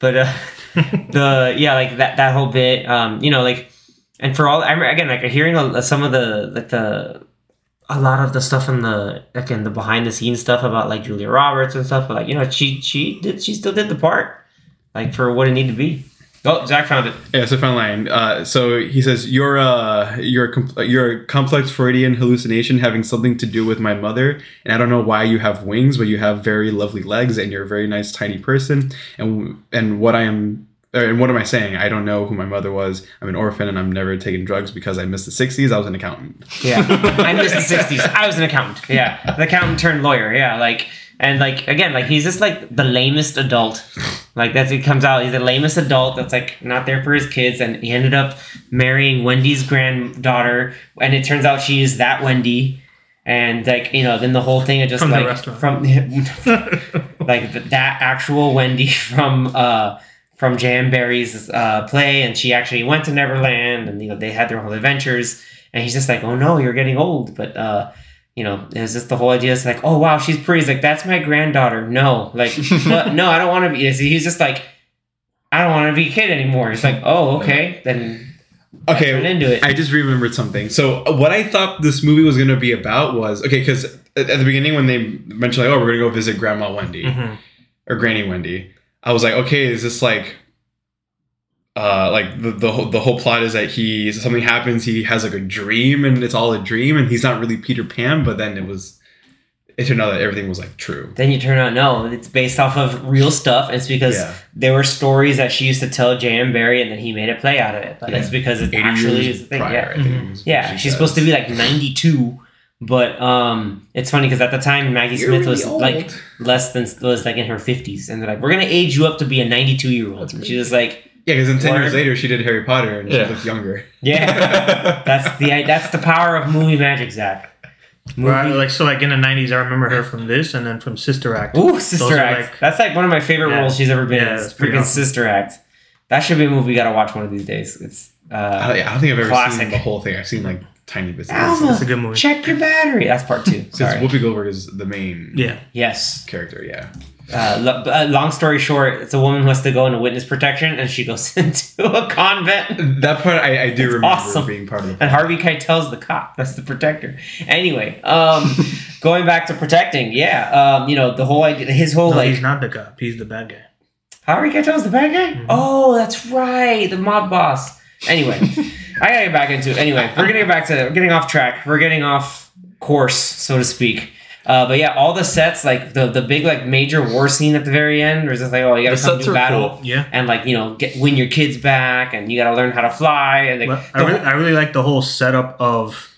But uh [LAUGHS] the yeah like that that whole bit um you know like and for all I'm again like hearing some of the like the a lot of the stuff in the again the behind the scenes stuff about like Julia Roberts and stuff but like you know she she did she still did the part like for what it needed to be oh Zach found it Yeah, so fun line. Uh, so he says, "You're uh, you're a you're a complex Freudian hallucination having something to do with my mother, and I don't know why you have wings, but you have very lovely legs, and you're a very nice tiny person. And and what I am." And what am I saying? I don't know who my mother was. I'm an orphan and I'm never taking drugs because I missed the 60s. I was an accountant. Yeah, I missed the '60s. I was an accountant. Yeah, the accountant turned lawyer. Yeah, like and like again, like he's just like the lamest adult. Like that's it comes out. He's the lamest adult that's like not there for his kids, and he ended up marrying Wendy's granddaughter, and it turns out she is that Wendy. And like you know, then the whole thing of just From the like restaurant. from [LAUGHS] like that actual Wendy from uh from J.M. Barrie's uh, play, and she actually went to Neverland, and you know they had their whole adventures. And he's just like, "Oh no, you're getting old." But uh, you know, it's just the whole idea is like, "Oh wow, she's pretty." He's like, "That's my granddaughter." No, like, [LAUGHS] what? no, I don't want to be. He's just like, "I don't want to be a kid anymore." He's like, "Oh okay, then." Okay, Turn into it. I just remembered something. So uh, what I thought this movie was going to be about was okay because at, the beginning when they mentioned like oh we're going to go visit Grandma Wendy Mhm. or Granny Wendy, I was like okay is this like uh like the the whole, the whole plot is that he something happens he has like a dream and it's all a dream and he's not really Peter Pan but then it was it turned out that everything was like true. Then you turn out no, it's based off of real stuff. It's because Yeah. there were stories that she used to tell J.M. Barrie, and then he made a play out of it. But Yeah. it's because it actually is a thing. prior, Yeah. Mhm. is Yeah, she she's supposed to be like 92, but um, it's funny because at the time Maggie You're Smith really was old. like less than was like in her 50s, and they're like, "We're gonna age you up to be a 92 year old," and she was like, Yeah, because then ten years later she did Harry Potter and Yeah. she looked younger. "Yeah, [LAUGHS] that's the that's the power of movie magic, Zach." Right, movie. like so, like in the '90s, I remember her from this, and then from Sister Act. Ooh, Sister are, Act. like- That's like one of my favorite Yeah. roles she's ever been Yeah, in. it's Freaking awesome. Sister Act. That should be a movie we gotta watch one of these days. It's I uh, don't, I don't think I've ever Classic. seen the whole thing. I've seen like tiny bits. Alma, It's a good movie. check your battery. That's part two. [LAUGHS] Since Sorry. Whoopi Goldberg is the main Yeah, Yes. character, yeah. Uh, lo- uh, long story short, it's a woman who has to go into witness protection, and she goes [LAUGHS] into a convent. That part I, I do It's remember awesome. being part of the And Harvey Keitel's the cop. That's the protector. Anyway, um, [LAUGHS] going back to protecting, yeah, um, you know the whole idea, his whole no, like he's not the cop. He's the bad guy. Harvey Keitel's the bad guy. Oh, that's right, the mob boss. Anyway, I gotta get back into it. Anyway, we're getting back to we're getting off track. We're getting off course, so to speak. Uh, but yeah, all the sets, like the the big like major war scene at the very end, where it's just like, oh, you gotta The come do battle, cool. Yeah. and like you know, get win your kids back, and you gotta learn how to fly, and like, But I really, whole- I really like the whole setup of,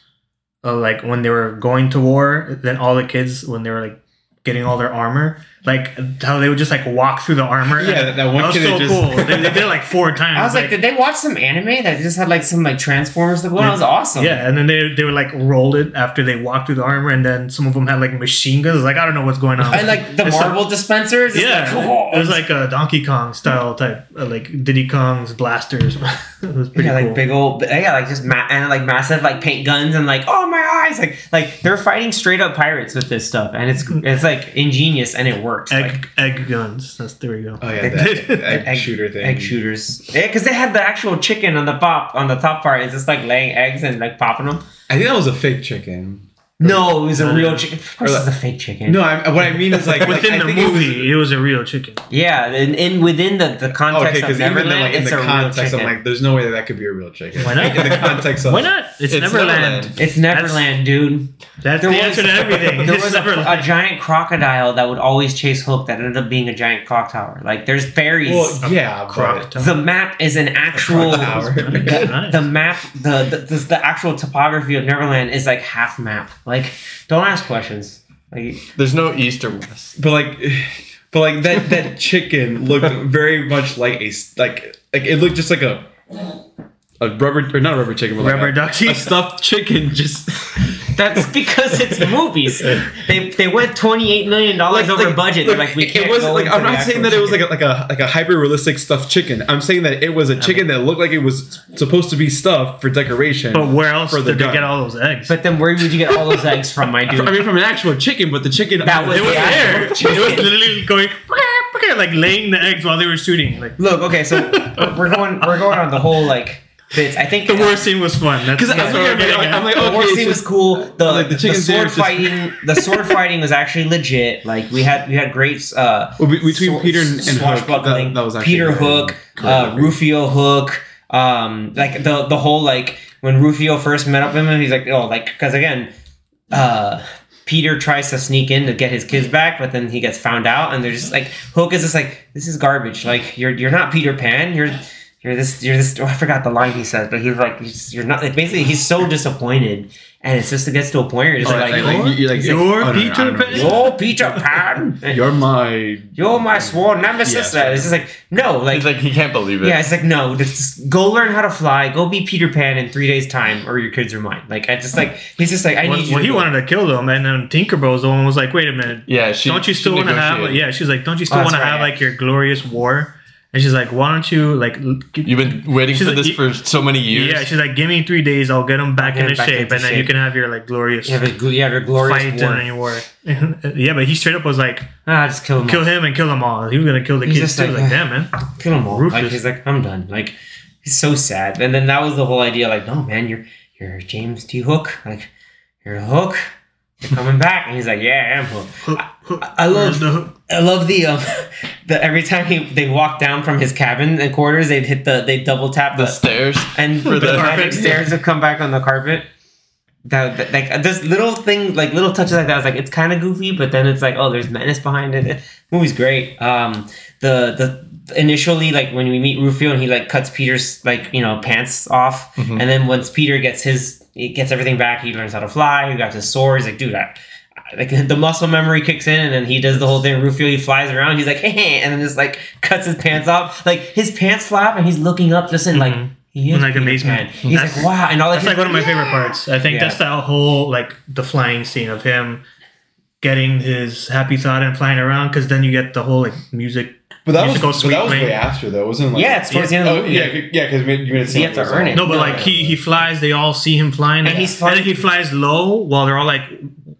uh, like when they were going to war. Then all the kids when they were like getting all their armor, like how they would just like walk through the armor. Yeah, that- that one that was so just- cool. They, they did it like four times. [LAUGHS] I was like, did they watch some anime that just had like some like Transformers stuff? Well, that was awesome. yeah, and then they they would like roll it after they walked through the armor, and then some of them had like machine guns. Like I don't know what's going on. and like the It's like- marble dispensers. yeah, like, oh, it was like a Donkey Kong style type, uh, like Diddy Kong's blasters. [LAUGHS] it was pretty yeah, cool. like big old, yeah, like just ma- and like massive like paint guns and like oh my eyes, like like they're fighting straight up pirates with this stuff, and it's it's like ingenious and it works. Egg Like, egg guns. That's there we go. Oh yeah, [LAUGHS] that [LAUGHS] egg, Egg- shooter thing. egg shooters, yeah, because they had the actual chicken on the pop on the top part. It's just like laying eggs and like popping them. I think that was a fake chicken. No, it was a No, real chicken. Of course, Or it's a fake chicken. No, I, what I mean is like Within like, the think it was- movie, it was, a real chicken. Yeah, and in within the the oh, context Okay, of because even Neverland, then, like, in it's the a real context, chicken. I'm like, there's no way that that could be a real chicken. Why not? [LAUGHS] In the context of Why not? It's, It's Neverland. Neverland. it's Neverland, dude. That's There the was- answer to everything. [LAUGHS] There was a, a giant crocodile that would always chase Hook that ended up being a giant clock tower. Like there's fairies. Well, yeah, croc the map is an actual. tower. The, the map, the, the the the actual topography of Neverland is like half map. Like, don't ask questions. Like, There's no east or west. but like, [SIGHS] but like that that chicken looked very much like a like like it looked just like a a rubber or not a rubber chicken, but like Rubber a, ducky. a stuffed chicken. Just [LAUGHS] that's [LAUGHS] because it's movies. They they went twenty eight million dollars over budget. They're like, we it can't. was go like I'm not saying actual that it was like a, like a like a hyper realistic stuffed chicken. I'm saying that it was a chicken that looked like it was supposed to be stuffed for decoration. But where else for the did they gun. get all those eggs? But then where would you get all those eggs from, my dude? I mean, from an actual chicken, but the chicken That was it was the there. actual It was literally going like laying the eggs while they were shooting. Like Look, okay, so [LAUGHS] we're going we're going on the whole like bits. I think the war scene was fun. That's, Because that's I'm what we're like, I'm at. like, the war scene so- was cool. The, like, the the, sword dinner's just- fighting, the sword fighting was actually legit. Like we had we had great uh, Well, between sw- Peter and, and Hook, that, that was Peter very Hook, uh, Rufio Hook, um, like the the whole like when Rufio first met up with him, he's like, oh, like because again, uh, Peter tries to sneak in to get his kids back, but then he gets found out, and they're just like Hook is just like, this is garbage. Like you're you're not Peter Pan. You're you're this you're this. Oh, I forgot the line he says, but he's like, he's, you're not. Like, basically, he's so disappointed, and it's just it gets to a point where you're Oh, like, like, like, you're like, You're oh, no, no, Peter I don't know. Pan? you're Peter Pan. [LAUGHS] You're my. You're my sworn nemesis. Yes, That it's just like no, like He's like he can't believe it. yeah, it's like no. Just go learn how to fly. Go be Peter Pan in three days' time, or your kids are mine. Like I just like he's just like I Well, need you. well, he go. wanted to kill them, and then Tinkerbell's the one was like, "Wait a minute, Yeah, she, don't you still want to have? Like, yeah, she's like, don't you oh, still Oh, want to have right, like your glorious war?" And she's like, "Why don't you like?" l- g- You've been waiting She's for like, this for so many years. Yeah, she's like, "Give me three days, I'll get them back get 'em into back shape, into and then you can have your like glorious You have a, gl- you have your glorious fight war. and your war." [LAUGHS] yeah, but he straight up was like, Ah, just kill him. "Kill all. him and kill them all." He was gonna kill the He's kids just too. like, Like, damn man, Kill them all. Like he's like, I'm done. Like he's so sad. And then that was the whole idea. Like, no man, you're you're James T. Hook. Like you're a Hook. You're coming back. And he's like, yeah, I am Hook. I, I love the I love the um [LAUGHS] the every time he they walk down from his cabin and quarters they'd hit the they double tap the the, stairs. and for [LAUGHS] the, the magic stairs would come back on the carpet. That, that like there's little things like little touches like that. It's like it's kind of goofy, but then it's like oh, there's menace behind it. movie's great. Um, the the initially like when we meet Rufio and he like cuts Peter's like you know pants off, Mhm. and then once Peter gets his he gets everything back, he learns how to fly. He got his sword. He's like, dude, I, like [LAUGHS] the muscle memory kicks in, and then he does the whole thing. Rufio he flies around. He's like, [LAUGHS] hey, and then just like cuts his pants off. Like his pants flap, and he's looking up, just in like Mhm. He in, like amazement. He's That's- like, wow, and all that That's like one of my favorite parts. I think Yeah. that's that whole like the flying scene of him getting his happy thought and flying around because then you get the whole like music. But that was, Musical but that was playing. way after though, wasn't it? Like, Yeah, it's towards the end of the Oh yeah, yeah, because you made it seem You like have to earn it. No, but No, like no, he he flies. They all see him flying, And he's and then he flies low while they're all like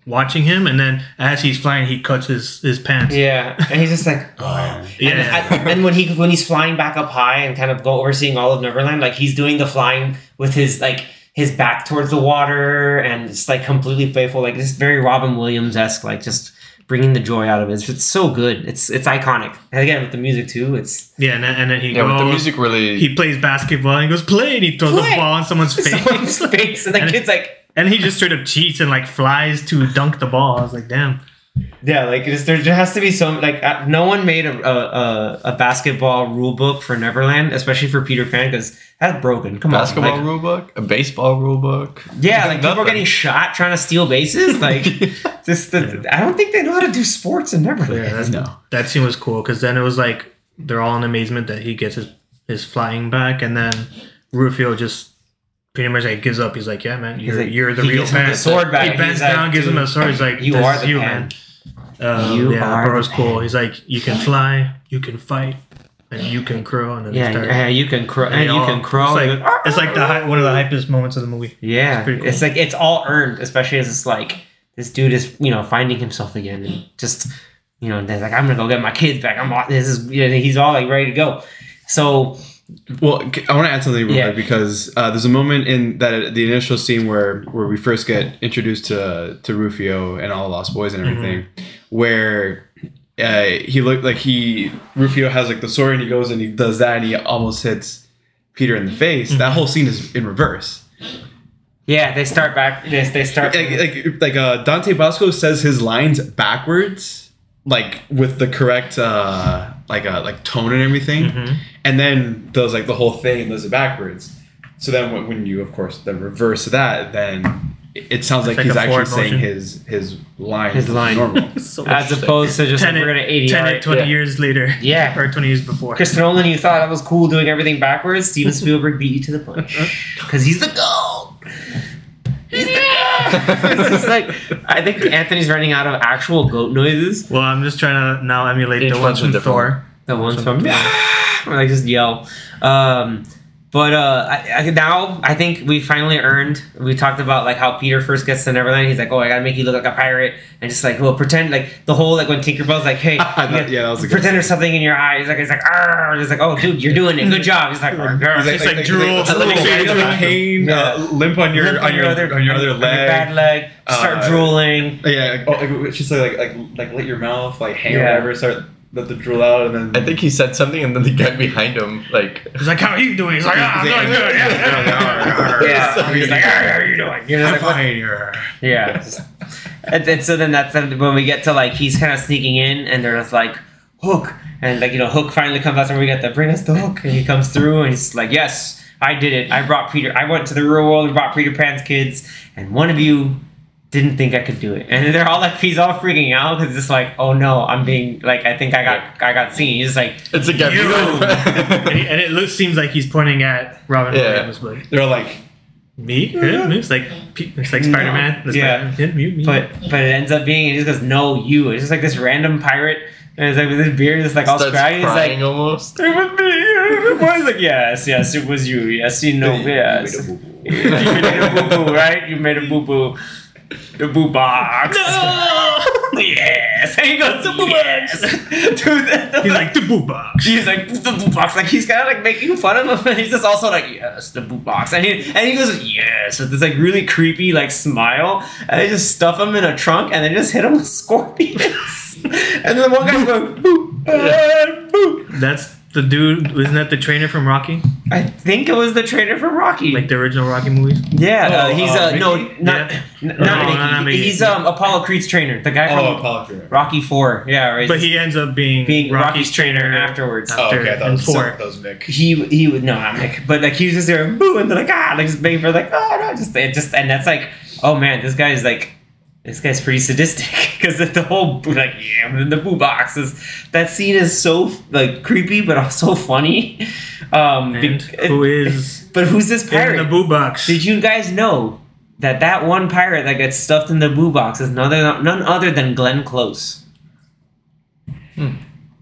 watching him, and then as he's flying, he cuts his his pants. Yeah, and he's just like, oh. Yeah. And, and when he when he's flying back up high and kind of go overseeing all of Neverland, like he's doing the flying with his like his back towards the water and it's like completely playful, like this very Robin Williams esque, like just bringing the joy out of it. It's, it's so good. It's it's iconic. And again with the music too. It's Yeah, and then, and then he Yeah, goes. but the music really. he plays basketball and he goes play, and he throws Play. a ball in someone's [LAUGHS] face. someone's face, and the [LAUGHS] And- kid's like. And he just straight up cheats and like flies to dunk the ball. I was like, damn. Yeah, like it's, there there has to be some like uh, no one made a, a a a basketball rule book for Neverland, especially for Peter Pan, because that's broken. Come basketball on, like, rule book, a baseball rule book. Yeah, like people are getting shot trying to steal bases. Like, [LAUGHS] just the, I don't think they know how to do sports in Neverland. Yeah, that's, No. that scene was cool because then it was like they're all in amazement that he gets his, his flying back, and then Rufio just pretty much like gives up. He's like, "Yeah, man, you're, like- you're the he real gives him the sword back. He bends He's like, down, gives him "Dude, a sword. He's like, you "This are is the you, Pan. man." Uh, You yeah, are that was cool. He's like, "You can fly, you can fight, and you can crow." And then Yeah, start- yeah, you can crow, and they you all- can crow. It's like, it's like the hy- one of the hypest moments of the movie. yeah, it's pretty cool. it's like it's all earned, especially as it's like this dude is you know finding himself again and just you know they're like I'm gonna go get my kids back. I'm all- this is you know, he's all like ready to go. So Well, I want to add something real Yeah. quick because uh, there's a moment in that the initial scene where where we first get introduced to to Rufio and all the Lost Boys and everything, where uh, he looked like he Rufio has like the sword and he goes and he does that and he almost hits Peter in the face. That whole scene is in reverse. yeah, they start back. They, they start. Like like, like uh, Dante Basco says his lines backwards, like with the correct uh, like uh, like tone and everything, Mm-hmm. and then does like the whole thing and does it backwards. So then when, when you of course then reverse that, then it it sounds like, like he's actually forward saying motion. his his line His line. normal. [LAUGHS] So as opposed to just like, Tenet, we're gonna ADR. Tenet it. 20 Yeah. years later. Yeah. Or 20 years before. Chris Nolan, you thought that was cool doing everything backwards. Steven [LAUGHS] Spielberg beat you to the punch because he's the goat. He's the goat. [LAUGHS] it's like I think Anthony's running out of actual goat noises. Well, I'm just trying to now emulate the one's ones from a different Thor. The ones from or like just yell. Um, but uh, I, I, now I think we finally earned. We talked about like how Peter first gets to Neverland. He's like, "Oh, I gotta make you look like a pirate," and just like, well, pretend like the whole like when Tinkerbell's like, "Hey, [LAUGHS] That- yeah, that was a good pretend there's something in your eye." He's like, "He's like, Arr! He's like, oh, dude, you're doing it. Good [LAUGHS] job." He's like, "Arr, arr." It's like drool, a little, little bit bit. of pain, uh, limp on your Limp on your other, on your other on bad leg. leg. Start Uh, drooling. Yeah, like, oh, like, just like like like let your mouth like hang Yeah. or whatever, start let the drool out, and then I think he said something, and then the guy behind him, like, He's like, how are you doing? He's like, ah, I'm He's doing good. Yeah, yeah, yeah. [LAUGHS] Yeah, [LAUGHS] he's like, "Arr, how are you doing? You're I'm like, "What?" fine. you're- Yeah. just- [LAUGHS] and, and so then that's when we get to like he's kind of sneaking in, and they're just like Hook, and like you know Hook finally comes out, and we get the bring us the Hook, and he comes through, and he's like, yes, I did it. I brought Peter. I went to the real world and brought Peter Pan's kids, and one of you didn't think I could do it, and they're all like, he's all freaking out because it's like, oh no, I'm being like, I think I got, I got seen. He's like, it's a guy. [LAUGHS] and, he- and it looks, seems like he's pointing at Robin Yeah. Williams, but They're like me, him, it's like it's like Spider Man. Yeah. him, you, me. but but it ends up being, he just goes, no, you. It's just like this random pirate, and it's like with his beard, just like all Starts scraggly. He's like. almost. It was me. [LAUGHS] Boy, he's like, yes, yes, it was you. Yes, you know, yes. [LAUGHS] You made a boo-boo. you made a boo boo, right? You made a boo boo. The boo box. No! [LAUGHS] yes. And he goes, the boo box. Dude, he's like the boo box. He's like the boo box, like he's kind of like making fun of him, and he's just also like, yes, the boo box, and he and he goes, yes, with this like really creepy like smile, and they just stuff him in a trunk, and they just hit him with [LAUGHS] scorpions, and then the one guy's going, boo, uh, boo. That's the dude. Isn't that the trainer from Rocky? I think it was the trainer from Rocky. Like the original Rocky movies? yeah, uh, Oh, he's uh, uh, no, not, Yeah. n- not, no, Mickey. not Mickey. He's um Apollo Creed's trainer, the guy from oh Apollo Creed. Rocky Four. Yeah, right. But he ends up being, being Rocky's trainer afterwards. Oh, okay, I thought it and was, four. that was Mick. he he would no, not Mick, but like he was just there, boo, and they're like ah, like just begging for like oh no, just it just and that's like oh man, this guy is like this guy's pretty sadistic because the whole like yeah I'm in the boo box is that scene is so like creepy but [LAUGHS] also funny. Um, And be- who is [LAUGHS] but who's this pirate in the boo box? Did you guys know that that one pirate that gets stuffed in the boo box is none other, none other than Glenn Close?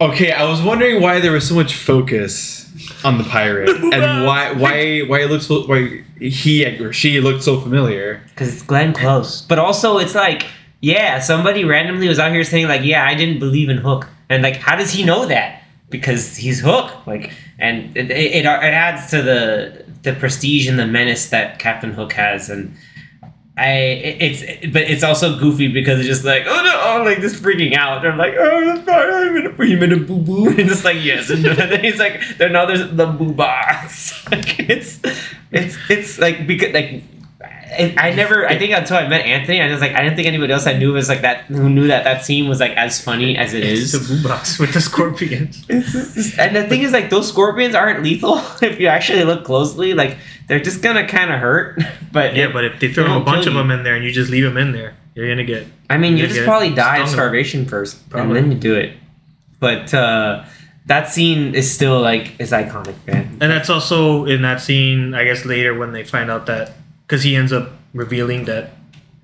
Okay, I was wondering why there was so much focus on the pirate [LAUGHS] and why why why it looks so, why he or she looked so familiar. Because it's Glenn Close. But also, it's like, yeah, somebody randomly was out here saying, like, yeah, I didn't believe in Hook. And, like, how does he know that? Because he's Hook. Like, and it, it, it adds to the the prestige and the menace that Captain Hook has. And I, it- it's, but it's also goofy because it's just like, oh no, oh, like just freaking out. They're like, oh, that's fine, I'm gonna put him in a boo boo. [LAUGHS] And it's like, yes. And [LAUGHS] then he's like, then now there's the boo box. [LAUGHS] like, it's, it's, it's like, because, like, I, I never. I think until I met Anthony, I was like, I didn't think anybody else I knew was like that. Who knew that that scene was like as funny as it It's is. the boo box with the scorpions. [LAUGHS] And the thing is, like, those scorpions aren't lethal [LAUGHS] if you actually look closely. Like, they're just gonna kind of hurt. [LAUGHS] But Yeah, but if they throw a bunch of them in there and you just leave them in there, you're gonna get. I mean, you just probably die of starvation first, and then you do it. But uh, that scene is still like is iconic, man. And that's also in that scene, I guess later when they find out that because he ends up revealing that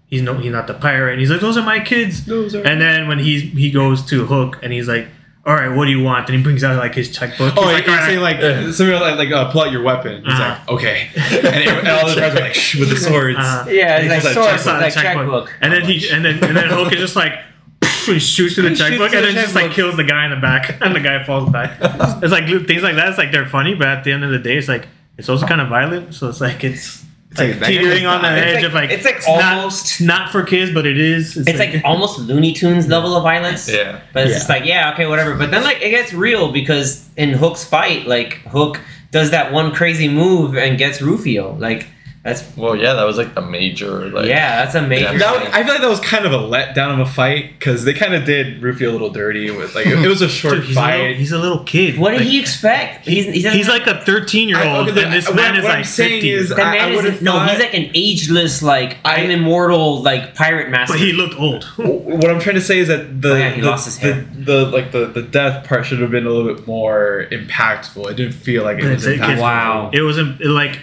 he's no he's not the pirate. And he's like, "Those are my kids." Those are- And then when he's he goes to Hook and he's like, "All right, what do you want?" And he brings out like his checkbook. Oh, he's like, like, you're "All right." saying like something like like uh, pull out your weapon. He's Uh-huh. like okay, and, and all the guys are like shh, with the swords. Uh-huh. Yeah, And he's like like, swords, like the checkbook. checkbook. And then he and then and then Hook is just like [LAUGHS] he shoots through the checkbook through and the then just like kills the guy in the back [LAUGHS] and the guy falls back. it's like things like that. It's like they're funny, but at the end of the day, it's like it's also kind of violent. So it's like it's. It's like, like that guy teetering on the. It's edge like- of like it's like not- almost- it's not for kids, but it is. It's like almost Looney Tunes level of violence. Yeah. But it's Yeah. just like, yeah, okay, whatever. But then like it gets real because in Hook's fight, like Hook does that one crazy move and gets Rufio. Like that's Well, yeah, that was like the major. Like, yeah, that's a major. Yeah. That. I feel like that was kind of a letdown of a fight because they kind of did Rufio a little dirty with like it was a [LAUGHS] short Dude, he's, a fight. little, he's a little kid. what did he expect? He's he's, He's like a 13 year old, okay, and this what- man is what like I'm saying 50. is- that man I would've is no, he's like an ageless, like I- I'm immortal, like pirate master. but he looked old. [LAUGHS] what I'm trying to say is that the Oh, yeah, he the, lost his the, hair. the like the, the death part should have been a little bit more impactful. It didn't feel like it was It's- it's- impactful. Wow. It wasn't like,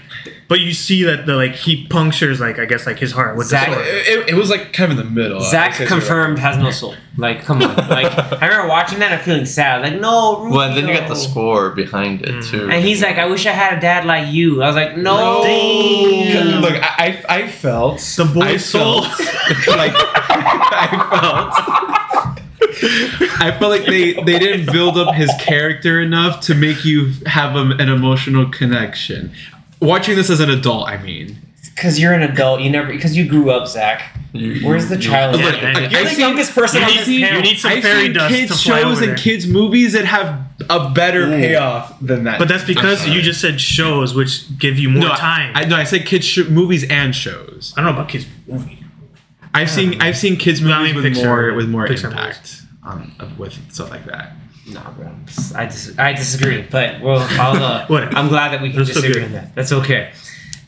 but you see that the like he punctures like I guess like his heart with Zach- the sword. It, it- it was like kind of in the middle. Zach I guess confirmed has no soul. Like, come on. [LAUGHS] Like, I remember watching that and feeling sad. Like, no, Rufio. Well, and then you got the score behind it mm. too. And he's like, I wish I had a dad like you. I was like, no. Damn. Look, I, I I felt The boy's soul. [LAUGHS] like I felt. I felt like they, they didn't build up his character enough to make you have a, an emotional connection. Watching this as an adult, I mean, Because you're an adult. You never, because you grew up, Zach. Where's the you- child? Yeah, Look, man. you're I've the seen- youngest person you on need- this you panel. need some I've fairy seen dust kids to fly shows over and there. kids movies that have a better payoff than that. But that's because you just said shows, which give you more no, time. I, I, no, I said kids sh- movies and shows. I don't know about kids movies. I've seen I've seen kids No, I movies mean with Pixar- more with more Pixar impact um, with stuff like that. Nah, bro. I dis- I disagree, but well, I'll, uh, [LAUGHS] I'm glad that we can That's disagree on that. That's okay.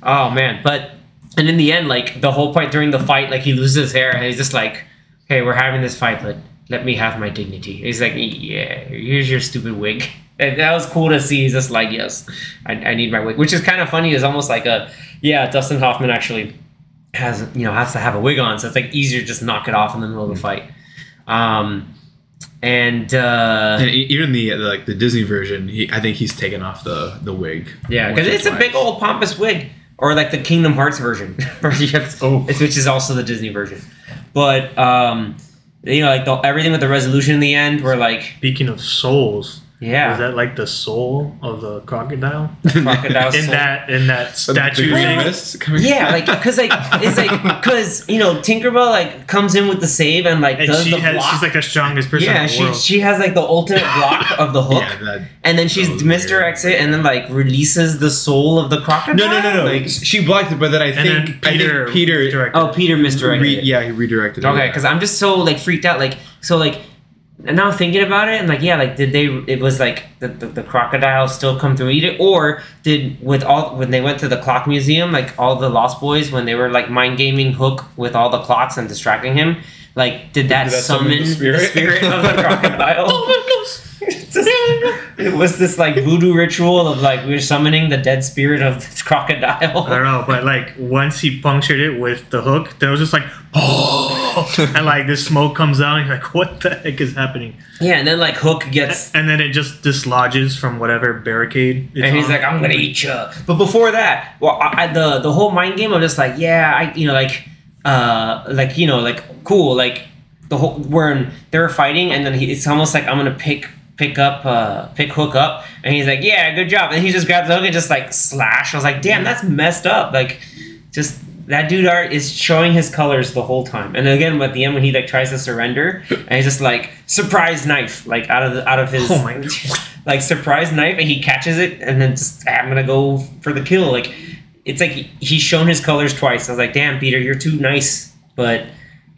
Oh man, but and in the end, like the whole point during the fight, like he loses his hair, and he's just like, "Hey, we're having this fight, but let me have my dignity." He's like, "Yeah, here's your stupid wig." [LAUGHS] And that was cool to see. He's just like, "Yes, I, I need my wig," which is kind of funny. Is almost like a, yeah, Dustin Hoffman actually has you know has to have a wig on, so it's like easier to just knock it off in the middle of the fight. Um, and uh, And e- even the like the Disney version, he, I think he's taken off the the wig. Yeah, because or it's a big old pompous wig, or like the Kingdom Hearts version, [LAUGHS] where Oh. which is also the Disney version. But um, you know, like the, everything with the resolution in the end, where like Speaking of souls, yeah, is that like the soul of the crocodile? [LAUGHS] crocodile in soul. that in that The- the statue green thing? Yeah, like because like it's like [LAUGHS] because you know Tinkerbell like comes in with the save and like And does she the has block. she's like the strongest person yeah, in the she world. she has like the ultimate block [LAUGHS] of the hook, Yeah, that, and then she's that weird. misdirects it and then like releases the soul of the crocodile. no, no, no, no. Like, she blocked it, but then I think then Peter I think Peter directed oh, Peter misdirected. re- yeah he redirected. it. Okay, because I'm just so like freaked out. Like so, like and now thinking about it, and like, yeah, like, did they? It was like the, the, the crocodile still come through eat it, or did with all when they went to the clock museum, like all the Lost Boys when they were like mind gaming Hook with all the clocks and distracting him, like, did that, Did that summon, summon the spirit? Of the spirit of the [LAUGHS] crocodile? Just- it was this like voodoo ritual of like we were summoning the dead spirit of this crocodile. I don't know, but like once he punctured it with the hook, then it was just like, oh, [LAUGHS] and like this smoke comes out, and you're like, what the heck is happening? Yeah, and then like Hook gets And then it just dislodges from whatever barricade. And he's on. like, "I'm gonna eat you." But before that, well, I, I- the the whole mind game, I'm just like, yeah, I, you know, like, uh, like you know, like cool, like the whole when they're fighting, and then he, it's almost like I'm gonna pick pick up, uh, pick Hook up, and he's like, yeah, good job, and he just grabs the hook and just like slash. I was like, damn, that's messed up, like, just. That dude art is showing his colors the whole time, and again at the end when he like tries to surrender, and he's just like surprise knife, like out of the, out of his Oh my God. like surprise knife and he catches it and then just "Ah, I'm gonna go for the kill. Like it's like he's shown his colors twice. I was like, damn, Peter, you're too nice. But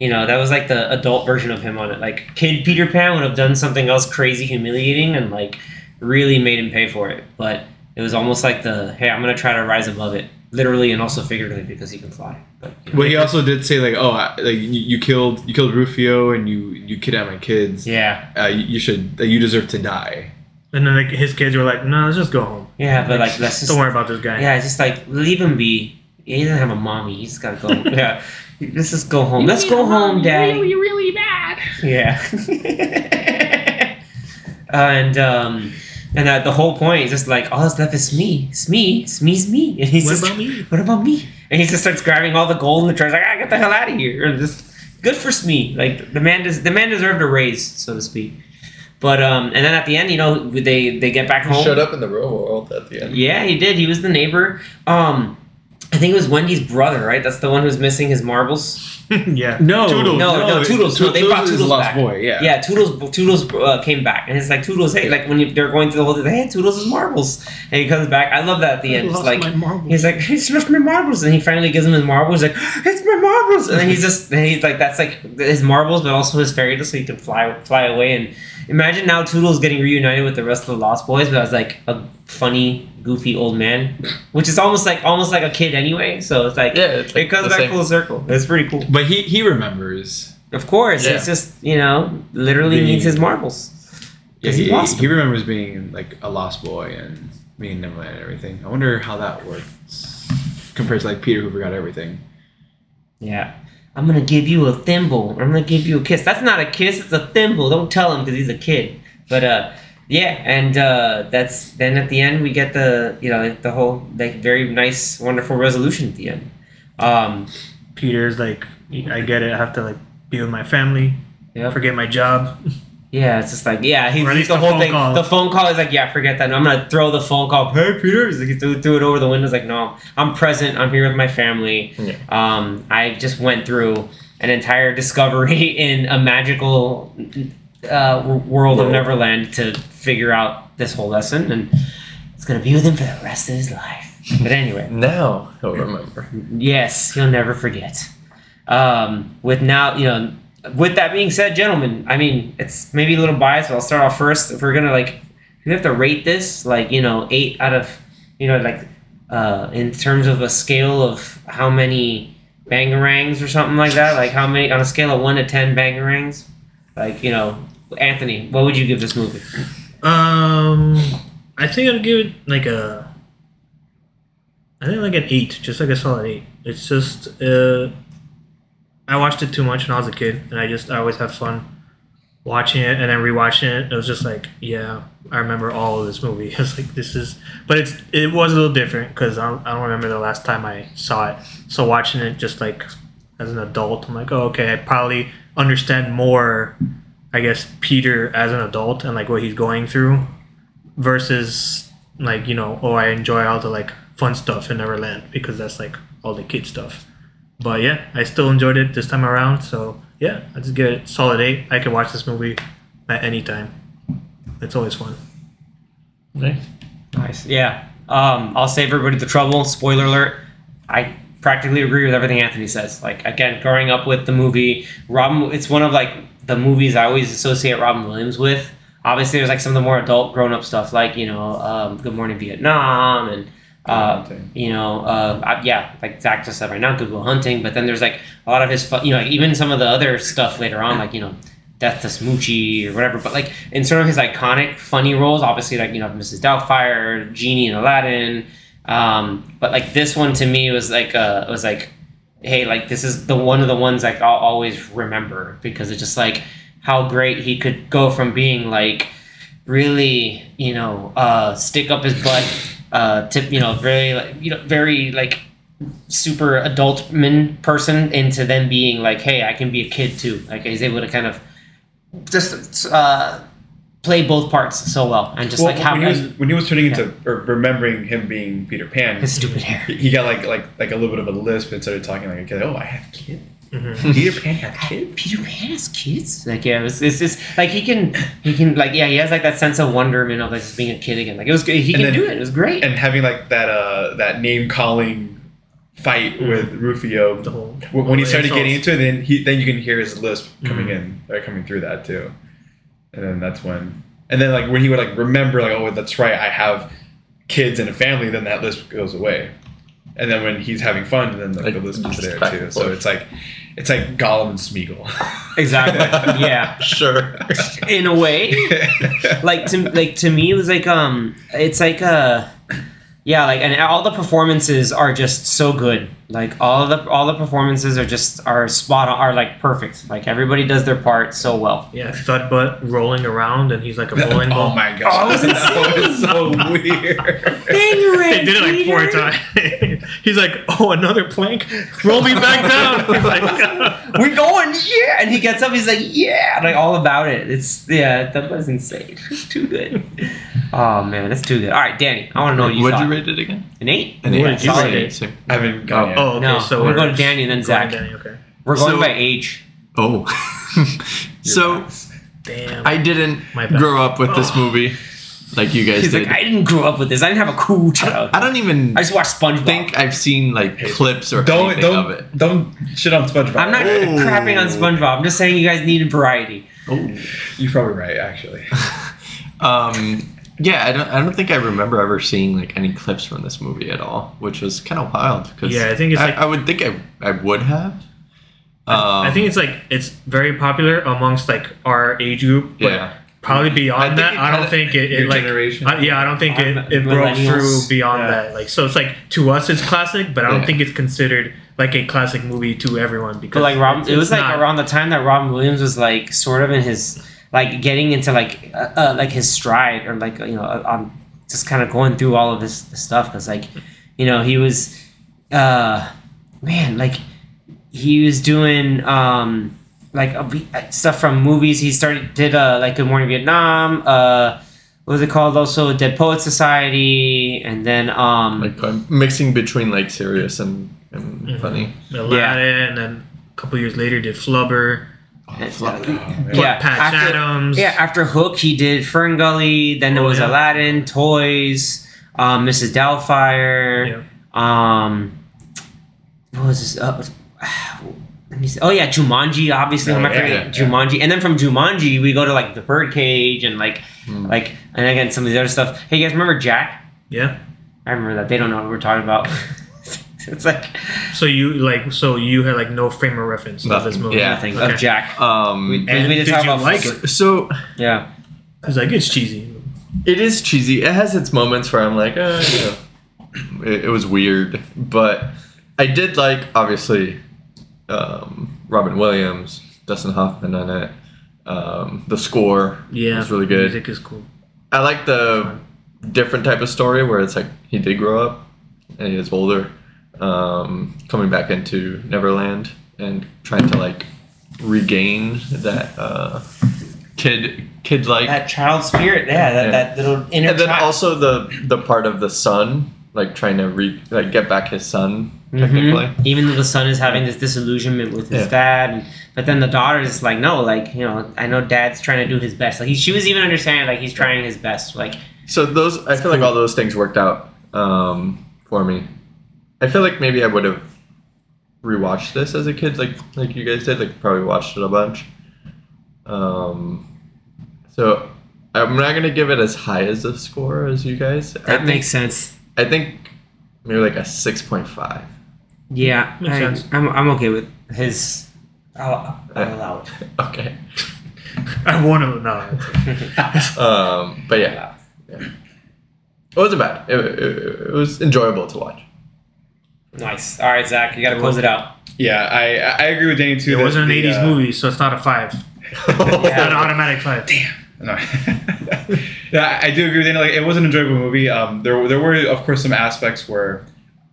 you know, that was like the adult version of him on it. Like kid Peter Pan would have done something else crazy, humiliating, and like really made him pay for it. But it was almost like the hey, I'm gonna try to rise above it, literally and also figuratively because he can fly. But you know, Well, he also did say like, "Oh, I, like you, you killed you killed Rufio and you you kidnapped my kids. yeah, Uh, you, you should uh, you deserve to die." and then like his kids were like, no, let's just go home. yeah, but like let's just Don't worry about this guy. Yeah, it's just like leave him be. He doesn't have a mommy. He's gotta go. [LAUGHS] yeah, let's just go home. Let's go home, Dad. You're really bad. Yeah. [LAUGHS] and um, and uh, the whole point is just like all that's left is Smee, Smee, Smee's me. It's me. And he's What just, about me? What about me? And he just starts grabbing all the gold in the treasure. Like, ah, get the hell out of here! And just good for Smee. Like the man does. The man deserved a raise, so to speak. But um, and then at the end, you know, they they get back He home. showed up in the real world at the end. Yeah, he did. He was the neighbor. Um, I think it was Wendy's brother, right? That's the one who's missing his marbles. [LAUGHS] yeah. No, Tootles. No, no, Tootles. No, they brought is Tootles Lost back. Boy. Yeah, Yeah, Tootles. Tootles uh, came back, and it's like Tootles. Hey, like when you, they're going through the whole thing, hey, Tootles is marbles, and he comes back. I love that at the I end. It's lost like my marbles. he's like, it's just my marbles, and he finally gives him his marbles. He's like, it's my marbles, and then he's just, and he's like, that's like his marbles, but also his fairy dust, so he can fly fly away. And imagine now Tootles getting reunited with the rest of the Lost Boys, but as like a funny, goofy old man, which is almost like almost like a kid anyway. So it's like, Yeah, it's like it comes back same. full circle. It's pretty cool. but he he remembers. Of course, Yeah. it's just you know, literally The- needs his marbles. Yeah, 'Cause he he, lost he remembers being like a lost boy and being Neverland and everything. I wonder how that works compared to like Peter who forgot everything. Yeah. I'm gonna give you a thimble. I'm gonna give you a kiss. That's not a kiss. It's a thimble. Don't tell him because he's a kid. But uh, yeah, and uh, that's then at the end we get the you know the whole like very nice, wonderful resolution at the end. Um, Peter's like, I get it. I have to like be with my family. Yep. Forget my job. yeah, it's just like yeah, he's, he's the the whole thing. call. The phone call is like yeah, forget that. I'm gonna throw the phone call. Hey Peter, He's like, he threw, threw it over the window. He's like no, I'm present. I'm here with my family. Yeah. Um, I just went through an entire discovery [LAUGHS] in a magical uh, w- world of Neverland to figure out this whole lesson, and it's gonna be with him for the rest of his life. But anyway, [LAUGHS] Now he'll remember. yes, he'll never forget. Um, with now, you know, with that being said, gentlemen, I mean, it's maybe a little biased, but I'll start off first. If we're gonna like, we have to rate this, like, you know, eight out of, you know, like, uh, in terms of a scale of how many bangarangs or something like that, like how many on a scale of one to ten bangarangs, like, you know, Anthony, what would you give this movie? Um, I think I'd give it like a. I think like an eight, just like a solid eight. It's just uh, I watched it too much when I was a kid, and I just I always have fun watching it and then rewatching it. It was just like, yeah, I remember all of this movie. [LAUGHS] It's like this is, but it's it was a little different because I don't, I don't remember the last time I saw it. So watching it just like as an adult, I'm like, oh okay, I probably understand more. I guess Peter as an adult and like what he's going through versus like you know oh I enjoy all the like fun stuff in Neverland because that's like all the kid stuff. But yeah, I still enjoyed it this time around. So yeah, I just give it solid eight. I can watch this movie at any time. It's always fun. Nice. Nice. Yeah. Um, I'll save everybody the trouble. Spoiler alert. I practically agree with everything Anthony says. Like again, growing up with the movie, Robin. It's one of like the movies I always associate Robin Williams with. Obviously, there's like some of the more adult, grown up stuff, like you know, um, Good Morning Vietnam, and uh, you know, uh, I- yeah, like Zach just said right now, Good Will Hunting. But then there's like a lot of his, fu- you know, like even some of the other stuff later on, like you know, Death to Smoochy or whatever. But like in sort of his iconic funny roles, obviously like you know Mrs. Doubtfire, Genie in Aladdin. Um, but like this one to me was like uh, was like, hey, like this is the one of the ones like I'll always remember because it's just like how great he could go from being like really you know uh, stick up his butt, uh, tip you know very like you know very like super adult man person into then being like, hey, I can be a kid too. Like he's able to kind of just uh, play both parts so well and just Well, like how when, he was, when he was turning into or remembering him being Peter Pan, his stupid hair. he he got like like like a little bit of a lisp and started talking like a kid. Oh, I have kids. Mm-hmm. Peter Pan have kids. Peter Pan has kids. Like yeah, it was, it's just like he can he can like yeah he has like that sense of wonderment of like just being a kid again. Like it was good. He And can then- do it. It was great. And having like that uh that name calling fight with Rufio. The whole When when he all the started getting into it, then he then you can hear his lisp coming Mhm. in or coming through that too. And then that's when and then like when he would like remember like oh that's right I have kids and a family then that list goes away. And then when he's having fun then like, Like, the list is there too. So it's like it's like Gollum and Smeagol. [LAUGHS] exactly. yeah. Sure. In a way. like to like to me it was like um it's like uh yeah like and all the performances are just so good like all the all the performances are just are spot on are like perfect like everybody does their part so well Yeah, thud butt rolling around, and he's like a [LAUGHS] oh bowling ball. oh my god, Oh, it was that was so [LAUGHS] weird. They did it like four times. [LAUGHS] he's like, "Oh, another plank! Roll me back down!" He's like, we're going yeah and he gets up he's like yeah like all about it it's yeah that was insane it's too good oh man that's too good all right danny i want to know what you What'd thought you rate it again? an eight An What eight. did you Solid rate eight. it? I haven't gone yet. "Oh, okay." no so we're going to we're danny and then going zach Danny, okay. we're going So- by age Oh. [LAUGHS] so Damn. I didn't grow up with this movie like you guys he's did. like i didn't grow up with this i didn't have a cool child I don't even I just watched SpongeBob. think I've seen like Hey, clips or Don't anything don't of it. don't shit on SpongeBob. I'm not Oh. crapping on SpongeBob. I'm just saying you guys needed variety. Oh, you're probably right, actually. [LAUGHS] Um, yeah, I don't. I don't think I remember ever seeing like any clips from this movie at all, which was kind of wild. Cause Yeah, I think it's I, like- I would think I I would have. Um, I think it's like it's very popular amongst like our age group, but Yeah. probably beyond think that, I don't think it, it like generation? I- yeah, I don't think it, it broke through beyond Yeah. that. Like, so it's like to us it's classic, but I don't Yeah. think it's considered like a classic movie to everyone because But like Rob, it was like not. around the time that Robin Williams was like sort of in his like getting into like uh, uh, like his stride or like you know uh, on just kind of going through all of this, this stuff because like you know he was uh man like he was doing um like uh, we- uh, stuff from movies he started did uh like Good Morning Vietnam uh what was it called also Dead Poet Society and then um like I'm mixing between like serious and, and Mhm. funny. Aladdin, and then a couple years later did Flubber. And- Yeah, Patch Adams. Yeah, after Hook, he did Fern Gully. Then there Oh, was yeah. Aladdin, Toys, um, Mrs. Doubtfire. Yeah. Um, what was this? Uh, [SIGHS] let me see. Oh yeah, Jumanji. Obviously, Oh, I'm yeah, forgetting yeah. Jumanji. And then from Jumanji, we go to like the Birdcage and like, Hmm. like, and again some of the other stuff. Hey, you guys remember Jack? Yeah. I remember that. They don't know what we're talking about. [LAUGHS] [LAUGHS] it's like So you like so you had like no frame of reference of this movie. Yeah. nothing Okay. of Jack. Um, We- And we did did talk you about like it? so Yeah. Cause like it's cheesy. it is cheesy. It has its moments where I'm like, uh, you know, it, it was weird, but I did like obviously um, Robin Williams, Dustin Hoffman on it. Um, the score Yeah. was really good. Music is cool. I like the different type of story where it's like he did grow up and he is older, um, coming back into Neverland and trying to like regain that uh, kid kid like. That child spirit. Yeah. That, that little inner And then child. also the the part of the son, like trying to re like get back his son technically. Mhm. Even though the son is having this disillusionment with his Yeah. dad, and, but then the daughter is like, no, like you know, I know dad's trying to do his best. Like he, she was even understanding, like he's trying his best. Like So those I feel like all those things worked out um, for me. I feel like maybe I would have rewatched this as a kid, like like you guys did, like probably watched it a bunch. Um, so I'm not gonna give it as high as a score as you guys. I That think, makes sense. I think maybe like a six point five. Yeah, Makes I, sense. I'm, I'm okay with his. I'll, I'll allow it. [LAUGHS] Okay. I want to no. Um, but yeah, yeah. it wasn't bad. It, it, it was enjoyable to watch. Nice. All right, Zach, you got to close it out. Yeah, I I agree with Danny too. It that wasn't an the, '80s uh, movie, so it's not a five. [LAUGHS] It's not an automatic five. Damn. No. [LAUGHS] yeah, I do agree with Danny. Like, it was an enjoyable movie. Um, there, there were, of course, some aspects where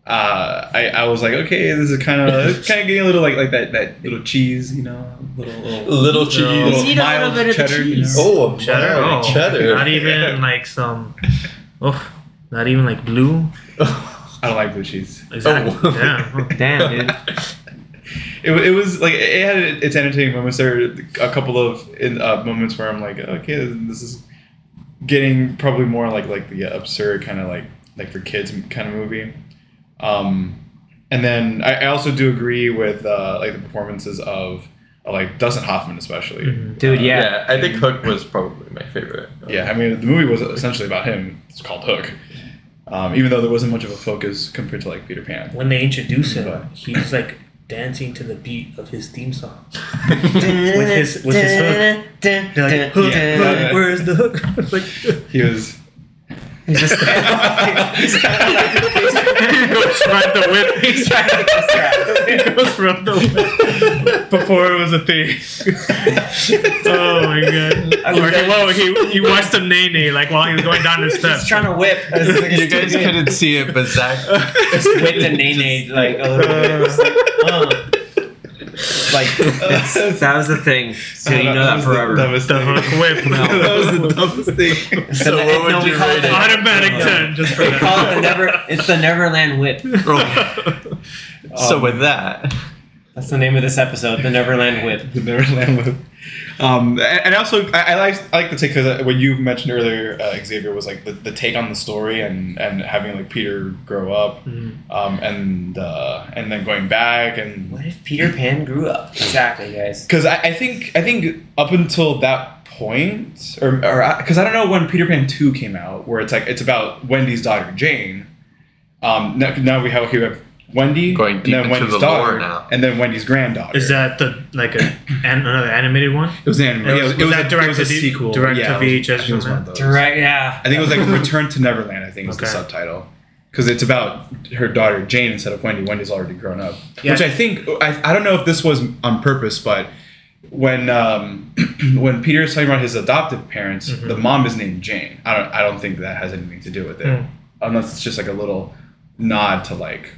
uh, I, I was like, okay, this is kind of [LAUGHS] kind of getting a little like like that that little cheese, you know, little little, Little cheese. little Eat a little mild bit of the cheddar. you know? Oh, Cheddar. Oh, cheddar. Not even like some. Oh, not even like blue. I don't like blue cheese. Exactly. Oh. Yeah. [LAUGHS] Damn, dude. [LAUGHS] It, it was like it had its entertaining moments. There were a couple of in, uh, moments where I'm like, okay, this is getting probably more like like the absurd kind of like like for kids kind of movie. Um, and then I, I also do agree with uh, like the performances of uh, like Dustin Hoffman especially. Mhm. Dude, Uh, yeah. yeah, I think Hook was probably my favorite. Yeah, I mean the movie was essentially about him. It's called Hook. Um, even though there wasn't much of a focus compared to like Peter Pan. When they introduce him, But- he's like dancing to the beat of his theme song. [LAUGHS] With his- with his hook. They're like, hook, Yeah. hook, where's the hook? like, [LAUGHS] He was. He's just he goes ride the whip. He's trying to get distracted. he goes ride the whip before it was a thing. oh my god! I Or he, well, he, he watched him nay nay like while he was going down the steps. He's trying to whip. you guys couldn't see it, but Zach just whipped a nay like a little bit. It was like, uh. Like [LAUGHS] it's, that was the thing. So you know that was the forever. dumbest the thing. hook whip. that was the dumbest thing. It's [LAUGHS] So the- what would no, you call it rate it? Automatic Yeah. ten, just for We call it the never. It's the Neverland whip. [LAUGHS] so with um, that, That's the name of this episode. The Neverland whip. the Neverland Whip. Um, and, and also, I, I like I like the take because when you mentioned earlier, uh, Xavier was like the, the take on the story and, and having like Peter grow up, Mhm. um, and uh, and then going back and What if Peter Pan grew up? Exactly, guys. because I, I think I think up until that point, or or because I don't know when Peter Pan two came out, where it's like it's about Wendy's daughter Jane. Um, now, now we have we have Wendy Going and then into Wendy's the lore daughter, now. and then Wendy's granddaughter. Is that the like a an, another animated one? It was an anime. It It was- was, was it that was, direct a, it was to a D- sequel. direct yeah, to it was- VHS I think it was one of those. Direct, yeah. I think it was like Return to Neverland. I think is the Okay. subtitle because it's about her daughter Jane instead of Wendy. Wendy's already grown up, Yeah. which I think I, I don't know if this was on purpose, but when um, [CLEARS THROAT] when Peter is talking about his adoptive parents, Mhm. the mom is named Jane. I don't I don't think that has anything to do with it, Mm. unless it's just like a little nod to like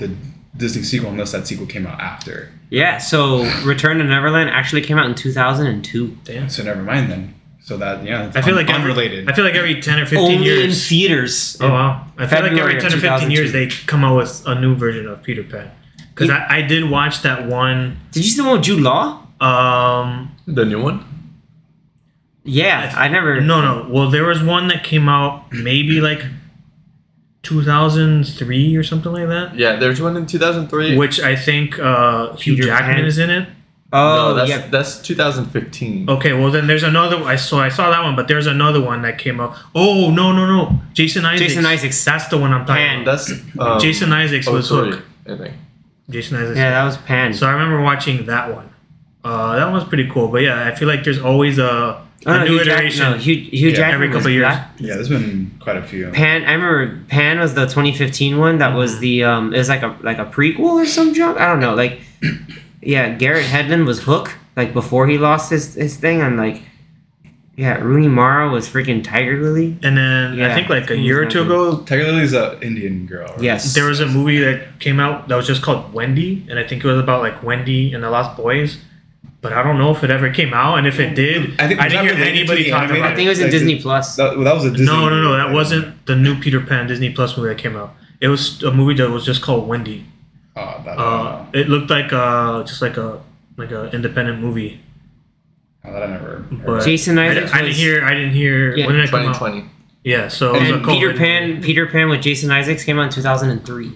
the Disney sequel, unless that sequel came out after. Yeah, so Return to Neverland actually came out in 2002. Damn. So never mind then. So that yeah, it's I feel un- like every- unrelated. I feel like every ten or fifteen Only in years. theaters. Oh wow! I feel like every ten or fifteen years they come out with a new version of Peter Pan. Because I, I did watch that one. Did you see the one with Jude Law? Um, the new one. Yeah, I never. no, no. Well, there was one that came out maybe like 2003 or something like that. Yeah, there's one in 2003. Which I think uh, Hugh Peter Jackman Pan. is in it. Oh, no, that's yeah. that's 2015. Okay, well then there's another. I saw I saw that one, but there's another one that came out. Oh no no no! Jason Isaacs. Jason Isaacs. That's the one I'm talking Pan. about. That's um, Jason Isaacs oh, was sorry, Hook. I think. Jason Isaacs. Yeah, that was Pan. So I remember watching that one. Uh, that was pretty cool. But yeah, I feel like there's always a, a Oh, no, new Hugh Jack- iteration. no, Hugh, Hugh Yeah, Jackman every was couple years. that. yeah, there's been quite a few. Pan. I remember Pan was the 2015 one. That was Mm-hmm. the um. It was like a like a prequel or some junk. I don't know. Like, [CLEARS THROAT] yeah, Garrett Hedlund was Hook. Like before he lost his his thing, and like, yeah, Rooney Mara was freaking Tiger Lily. And then I think like a year or two ago, Tiger Lily's an Indian girl. Right? Yes. there was a movie that came out that was just called Wendy, and I think it was about like Wendy and the Lost Boys. But I don't know if it ever came out, and if it did, I think- I didn't hear anybody the talk animated- about I it. think it was in Like, Disney Plus. That, well, that was a Disney. No, no, no, that wasn't the new Peter Pan Disney Plus movie that came out. It was a movie that was just called Wendy. Oh, that, Uh, it looked like uh, just like a like a independent movie. oh, that I never. heard But of. Jason I, Isaacs I didn't hear. I didn't hear. Yeah, when did it come out? 2020. Yeah, so it was and a Peter Pan. movie. Peter Pan with Jason Isaacs came out in 2003. And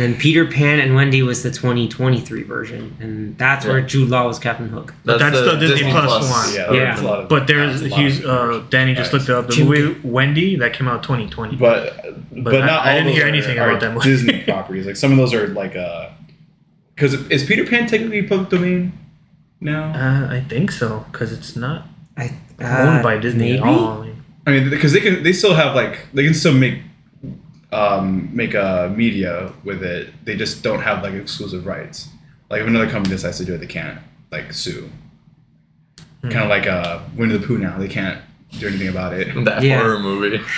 then Peter Pan and Wendy was the 2023 version, and that's where Yeah. Jude Law was Captain Hook. But that's the Disney Plus one. Yeah, Yeah. a lot of- But there's a lot he's of uh Danny just looked it up. The Jim movie Wendy that came out 2020. but but, I- not I all didn't hear anything are about that movie. Disney [LAUGHS] properties. Like some of those are like uh, because is Peter Pan technically public domain now? Uh, I think so because it's not I, owned uh, by Disney maybe? at all. I mean, because they can they still have like they can still make um make a media with it. They just don't have like exclusive rights. Like if another company decides to do it, they can't like sue. Hmm. Kind of like uh Winnie the Pooh now. They can't do anything about it. [LAUGHS] That Yeah. horror movie. [LAUGHS]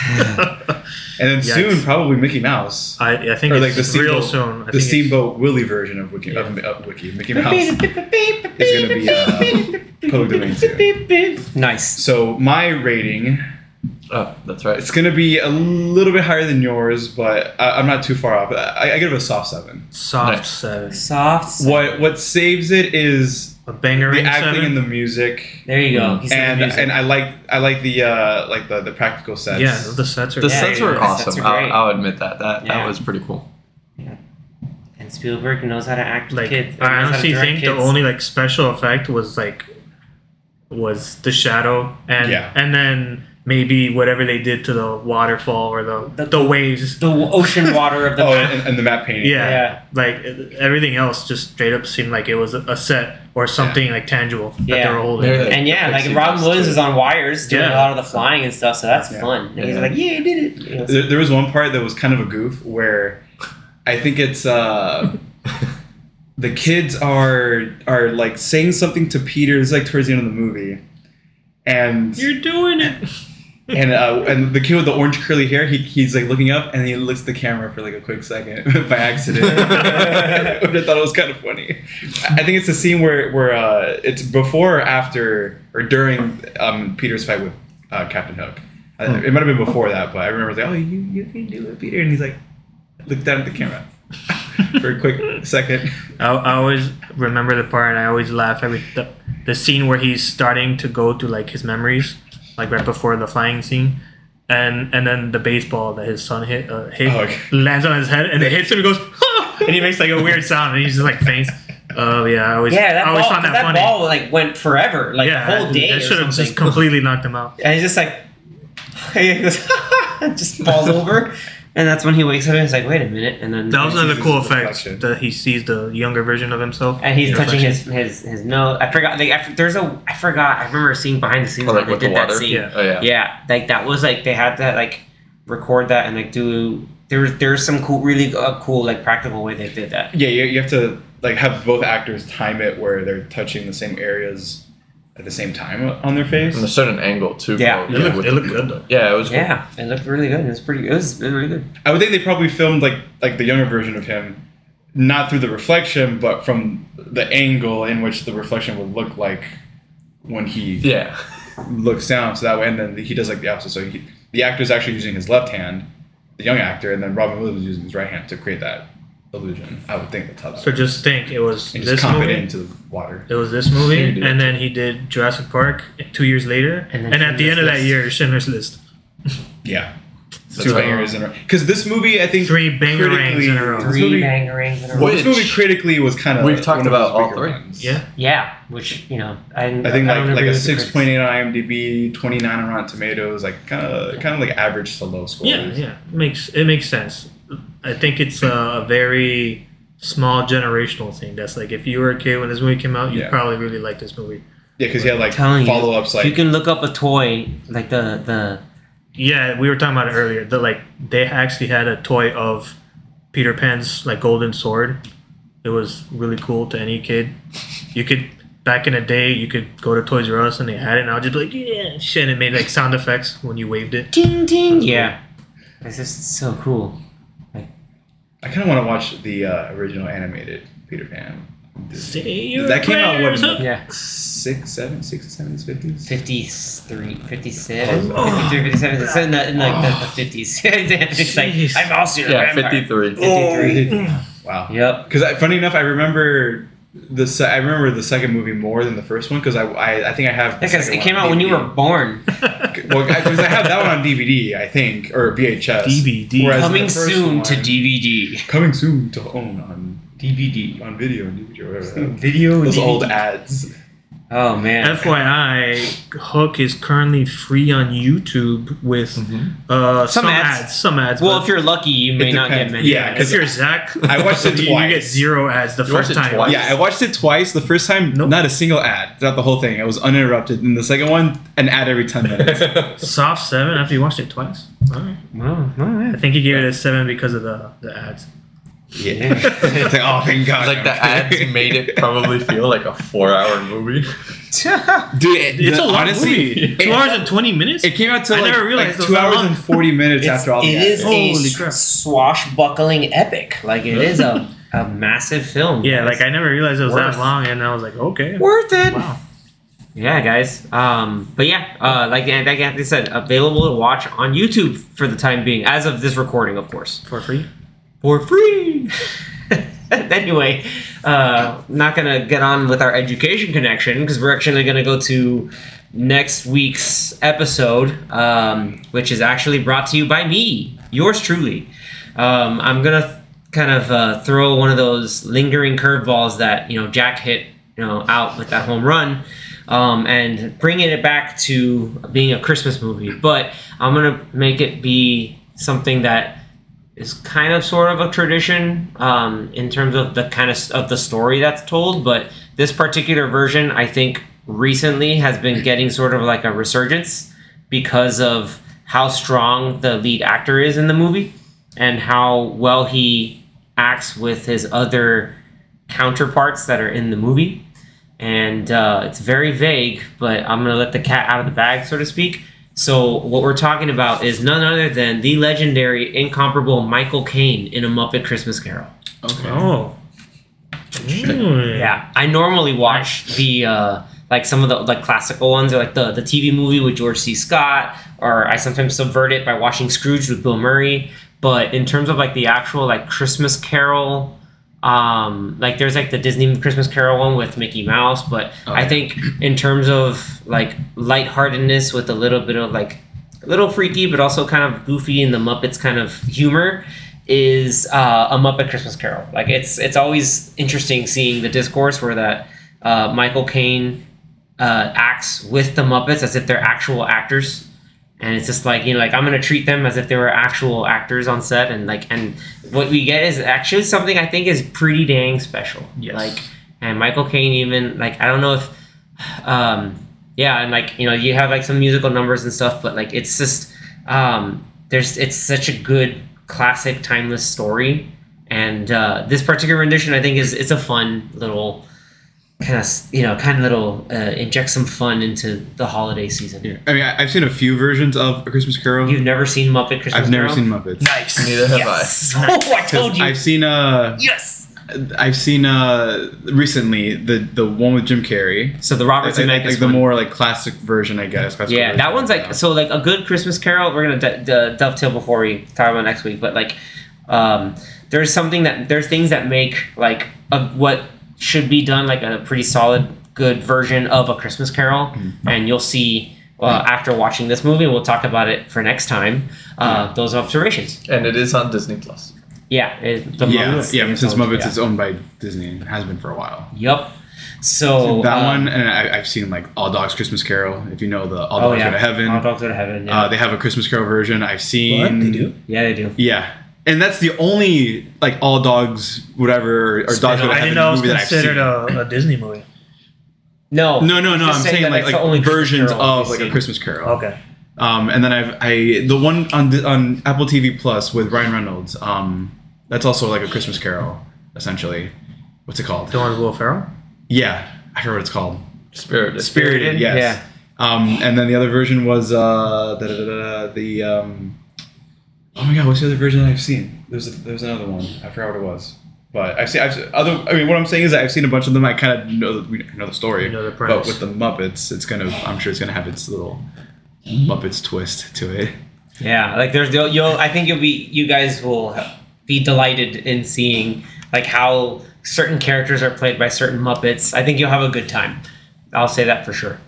And then Yikes. soon probably Mickey Mouse. I, I think or it's like the real steamboat, soon. I the Steamboat Willie version of Wiki, of, of Wiki Mickey Mouse is gonna be uh, public domain soon. [LAUGHS] Nice. So my rating, Oh, that's right. it's gonna be a little bit higher than yours, but I, I'm not too far off. I, I give it a soft seven. Soft Nice. seven. Soft. What what saves it is A banger the acting seven. and the music, There you go. He said and and I like I like the uh like the the practical sets. yeah, the sets are. The Yeah, sets yeah, were the sets awesome. are I'll. I'll admit that. That Yeah. that was pretty cool. Yeah. and Spielberg knows how to act with like kids. I knows how to honestly direct think the only like special effect was like was the shadow and Yeah. and then maybe whatever they did to the waterfall or the The- the, waves. the ocean water of the Oh, and, and the map painting. Yeah, Yeah. like everything else just straight up seemed like it was a, a set or something like tangible that Yeah. they were holding. Maybe And yeah, like Robin Williams too. is on wires doing Yeah. a lot of the flying and stuff, so that's Yeah. fun. And he's like, yeah, I did it. You know, There, there was one part that was kind of a goof where I think it's uh [LAUGHS] the kids are are like saying something to Peter. It's like towards the end of the movie, and You're doing it. And uh, and the kid with the orange curly hair, he, he's like looking up and he looks at the camera for like a quick second [LAUGHS] by accident, which [LAUGHS] [LAUGHS] I thought it was kind of funny. I think it's a scene where where uh, it's before or after or during um, Peter's fight with uh, Captain Hook. I- It might have been before that, but I remember like, oh, you you can do it, Peter, and he's like, look down at the camera for a quick second. I, I always remember the part, and I always laugh every the, the scene where he's starting to go to like his memories, like right before the flying scene, and and then the baseball that his son hit uh, hit Oh, okay. lands on his head, and it hits him. He goes, [LAUGHS] and he makes like a weird sound, and he's just like faints. Oh yeah, I always yeah, that I always ball, found that, that funny. ball like went forever, like yeah, a whole day that should have just completely knocked him out. and he's just like, [LAUGHS] he goes, [LAUGHS] just falls over, and that's when he wakes up and he's like, wait a minute, and then That was another cool effect reflection. that he sees the younger version of himself, and he's touching his, his his nose. I forgot. Like, I, there's a I forgot. I remember seeing behind the scenes Oh, like they with the did that scene. Yeah. Oh yeah. Yeah, like that was like they had to like record that and like do. there's there's some cool, really uh, cool like practical way they did that. Yeah, you, you have to like have both actors time it where they're touching the same areas at the same time on their face. From a certain angle too. Yeah. probably, It looked, it looked good though. Yeah, it was. Cool. Yeah, it looked really good. It was pretty. It was really good. I would think they probably filmed like like the younger version of him, not through the reflection, but from the angle in which the reflection would look like when he Yeah. looks down. So that way, and then he does like the opposite. So he, the actor is actually using his left hand, the young actor, and then Robin Williams is using his right hand to create that illusion. I would think that's how that. So just think, it was and just this comp movie. into the water. It was this movie, He did. and then he did Jurassic Park two years later, And and, then at the end of that Schindler's year, Schindler's List. Yeah. [LAUGHS] That's Two right. bangers in a row. Because this movie, I think, Three bangarangs critically- in a row. This Three movie, bangarangs in a row. well, this Which- movie critically was kind of. We've talked about all three. Yeah, Yeah, which you know, I, I think don't like agree like a with the six critics. point eight on IMDb, twenty nine on Rotten Tomatoes, like kind of kind of like average to low scores. yeah, yeah. It makes it makes sense. I think it's a, a very small generational thing. That's like if you were a kid when this movie came out, you Yeah. probably really liked this movie. Yeah, because he had like telling you, follow ups If you like can look up a toy like the the Yeah, we were talking about it earlier. The like they actually had a toy of Peter Pan's like golden sword. It was really cool to any kid. You could back in the day, you could go to Toys R Us and they had it, and I would just be like, yeah, shit, and it made like sound effects when you waved it. ting ting. Yeah, it's just so cool. I kind of want to watch the uh, original animated Peter Pan. Say your That came out prayers when- up. Yeah, Six, seven, six, seven, fifties. 53, 57, Oh. 53, 57. It's in, the, in like the, the 50s. [LAUGHS] it's like, I'm also your Yeah, vampire. 53. 53. Wow. Yep. Because funny enough, I remember the se- I remember the second movie more than the first one because I, I I think I have. Because it came out when you were born. [LAUGHS] well, because I have that one on DVD, I think, or VHS. DVD. Whereas Coming the first soon one- to DVD. Coming soon to own on DVD. on video and DVD or whatever. Video. Those old ads. Oh man. FYI, Hook is currently free on YouTube with uh, Some some, ads. ads. Some ads. well, if you're lucky, you may not get many. Yeah, ads. if you're Zach, I watched [LAUGHS] it you, you get zero ads the You first time. twice? Yeah, I watched it twice. The first time, Nope. not a single ad throughout the whole thing. It was uninterrupted. And the second one, an ad every ten minutes. [LAUGHS] Soft seven after you watched it twice. All right. Yeah. I think he gave it a seven because of the the ads. Yeah. [LAUGHS] it's like, oh, thank God. like the ads made it probably feel like a four-hour movie. [LAUGHS] Dude, it, It's the- a long honestly, movie. Two hours and twenty minutes. It came out to I like, never realized like two hours long. and forty minutes after all the It ads. a Holy crap. swashbuckling epic. Like it is a, a massive film. yeah, guys. like I never realized it was Worth. that long, and I was like, okay, worth it. wow. Yeah, guys. Um, but yeah, uh, like like Anthony said, available to watch on YouTube for the time being, as of this recording, of course, For free. For free. [LAUGHS] anyway, uh, not gonna get on with our education connection because we're actually gonna go to next week's episode, um, which is actually brought to you by me, yours truly. Um, I'm gonna th- kind of uh, throw one of those lingering curveballs that you know Jack hit, you know, out with that home run. Um, and bringing it back to being a Christmas movie, but I'm gonna make it be something that is kind of sort of a tradition um, in terms of the kind of of the story that's told. But this particular version, I think, recently has been getting sort of like a resurgence because of how strong the lead actor is in the movie and how well he acts with his other counterparts that are in the movie. And uh, it's very vague, but I'm gonna let the cat out of the bag, so to speak. So what we're talking about is none other than the legendary, incomparable Michael Caine in A Muppet Christmas Carol. Okay. Oh. Mm. Yeah, I normally watch the uh, like some of the like classical ones, or like the the TV movie with George C. Scott, or I sometimes subvert it by watching Scrooge with Bill Murray. But in terms of like the actual like Christmas Carol, um, like there's like the Disney Christmas Carol one with Mickey Mouse, but I think in terms of like lightheartedness with a little bit of like a little freaky, but also kind of goofy in the Muppets kind of humor is uh, a Muppet Christmas Carol. Like it's it's always interesting seeing the discourse where that uh, Michael Caine uh, acts with the Muppets as if they're actual actors, and it's just like you know like I'm gonna treat them as if they were actual actors on set, and like and what we get is actually something I think is pretty dang special. Yes. Like and Michael Caine even like I don't know if um yeah and like you know you have like some musical numbers and stuff but like it's just um there's it's such a good classic timeless story and uh this particular rendition i think is it's a fun little kind of you know kind of little uh, inject some fun into the holiday season Yeah. I mean, I, I've seen a few versions of A Christmas Carol. you've never seen muppet christmas I've never Carol? seen Muppets. Nice. Neither have yes [LAUGHS] oh i told you I've seen uh, yes I've seen uh, recently the the one with Jim Carrey. so the robert Like, like, like the one. more like classic version, I guess. classical Yeah, that one's like so like a good Christmas Carol. We're gonna d- d- dovetail before we talk about next week, but like, um, there's something that there's things that make like a, what should be done like a pretty solid, good version of a Christmas Carol, and you'll see. Uh, after watching this movie, we'll talk about it for next time. Uh, those observations. And it is on Disney Plus. Yeah, it, the yeah, Muppets yeah. Since Muppets yeah. is owned by Disney and has been for a while. Yep. So that uh, one, and I, I've seen like All Dogs Christmas Carol. If you know the All Oh Dogs yeah, Go to Heaven, All dogs go to heaven. Yeah, uh, they have a Christmas Carol version. I've seen. What they do? yeah, they do. Yeah, and that's the only like All Dogs, whatever, or Dogs Go to I Heaven didn't know it was movie that I've considered a, a Disney movie. No, No, no, no. I'm saying saying like like only versions of we've like a. Christmas Carol. Okay. Um, and then I've I the one on the- on Apple TV Plus with Ryan Reynolds. Um, that's also like a Christmas Carol, essentially. What's it called? The one with Will Ferrell. Yeah, I forget what it's called. Spirited. Spirited. Yes. Yeah. Um, and then the other version was uh, da, da, da, da, the um, oh my god, what's the other version that I've seen? There's a, there's another one. I forgot what it was. But I've seen I've seen- other. I mean, what I'm saying is that I've seen a bunch of them. I kind of know the, we know the story. You know the premise. but with the Muppets, it's gonna. I'm sure it's gonna have its little mm-hmm. Muppets twist to it. Yeah, like there's you'll, you'll I think you'll be you guys will be delighted in seeing like how certain characters are played by certain Muppets. I think you'll have a good time. I'll say that for sure.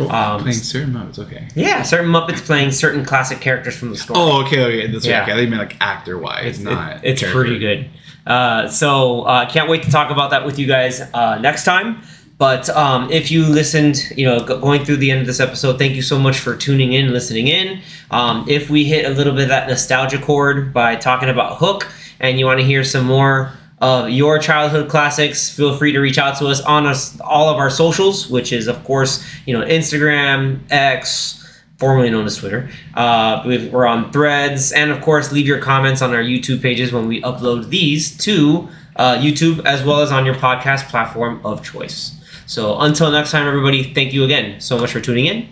Um, Playing certain Muppets, okay. Yeah, certain Muppets playing certain classic characters from the story. Oh, okay, okay. That's Yeah. okay. I think mean like actor wise, it's, not. it- it's character. pretty good. Uh, so uh, can't wait to talk about that with you guys uh, next time. But um, if you listened, you know, going through the end of this episode, thank you so much for tuning in, listening in. Um, if we hit a little bit of that nostalgia chord by talking about Hook, and you want to hear some more of your childhood classics, feel free to reach out to us on us all of our socials, which is of course, you know, Instagram, X, formerly known as Twitter. Uh, we've, we're on Threads, and of course, leave your comments on our YouTube pages when we upload these to uh, YouTube as well as on your podcast platform of choice. So until next time, everybody, thank you again so much for tuning in,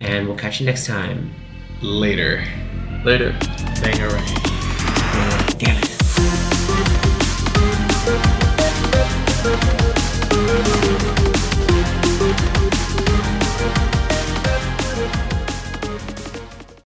and we'll catch you next time. Later. Later. Banger right. Damn it. Música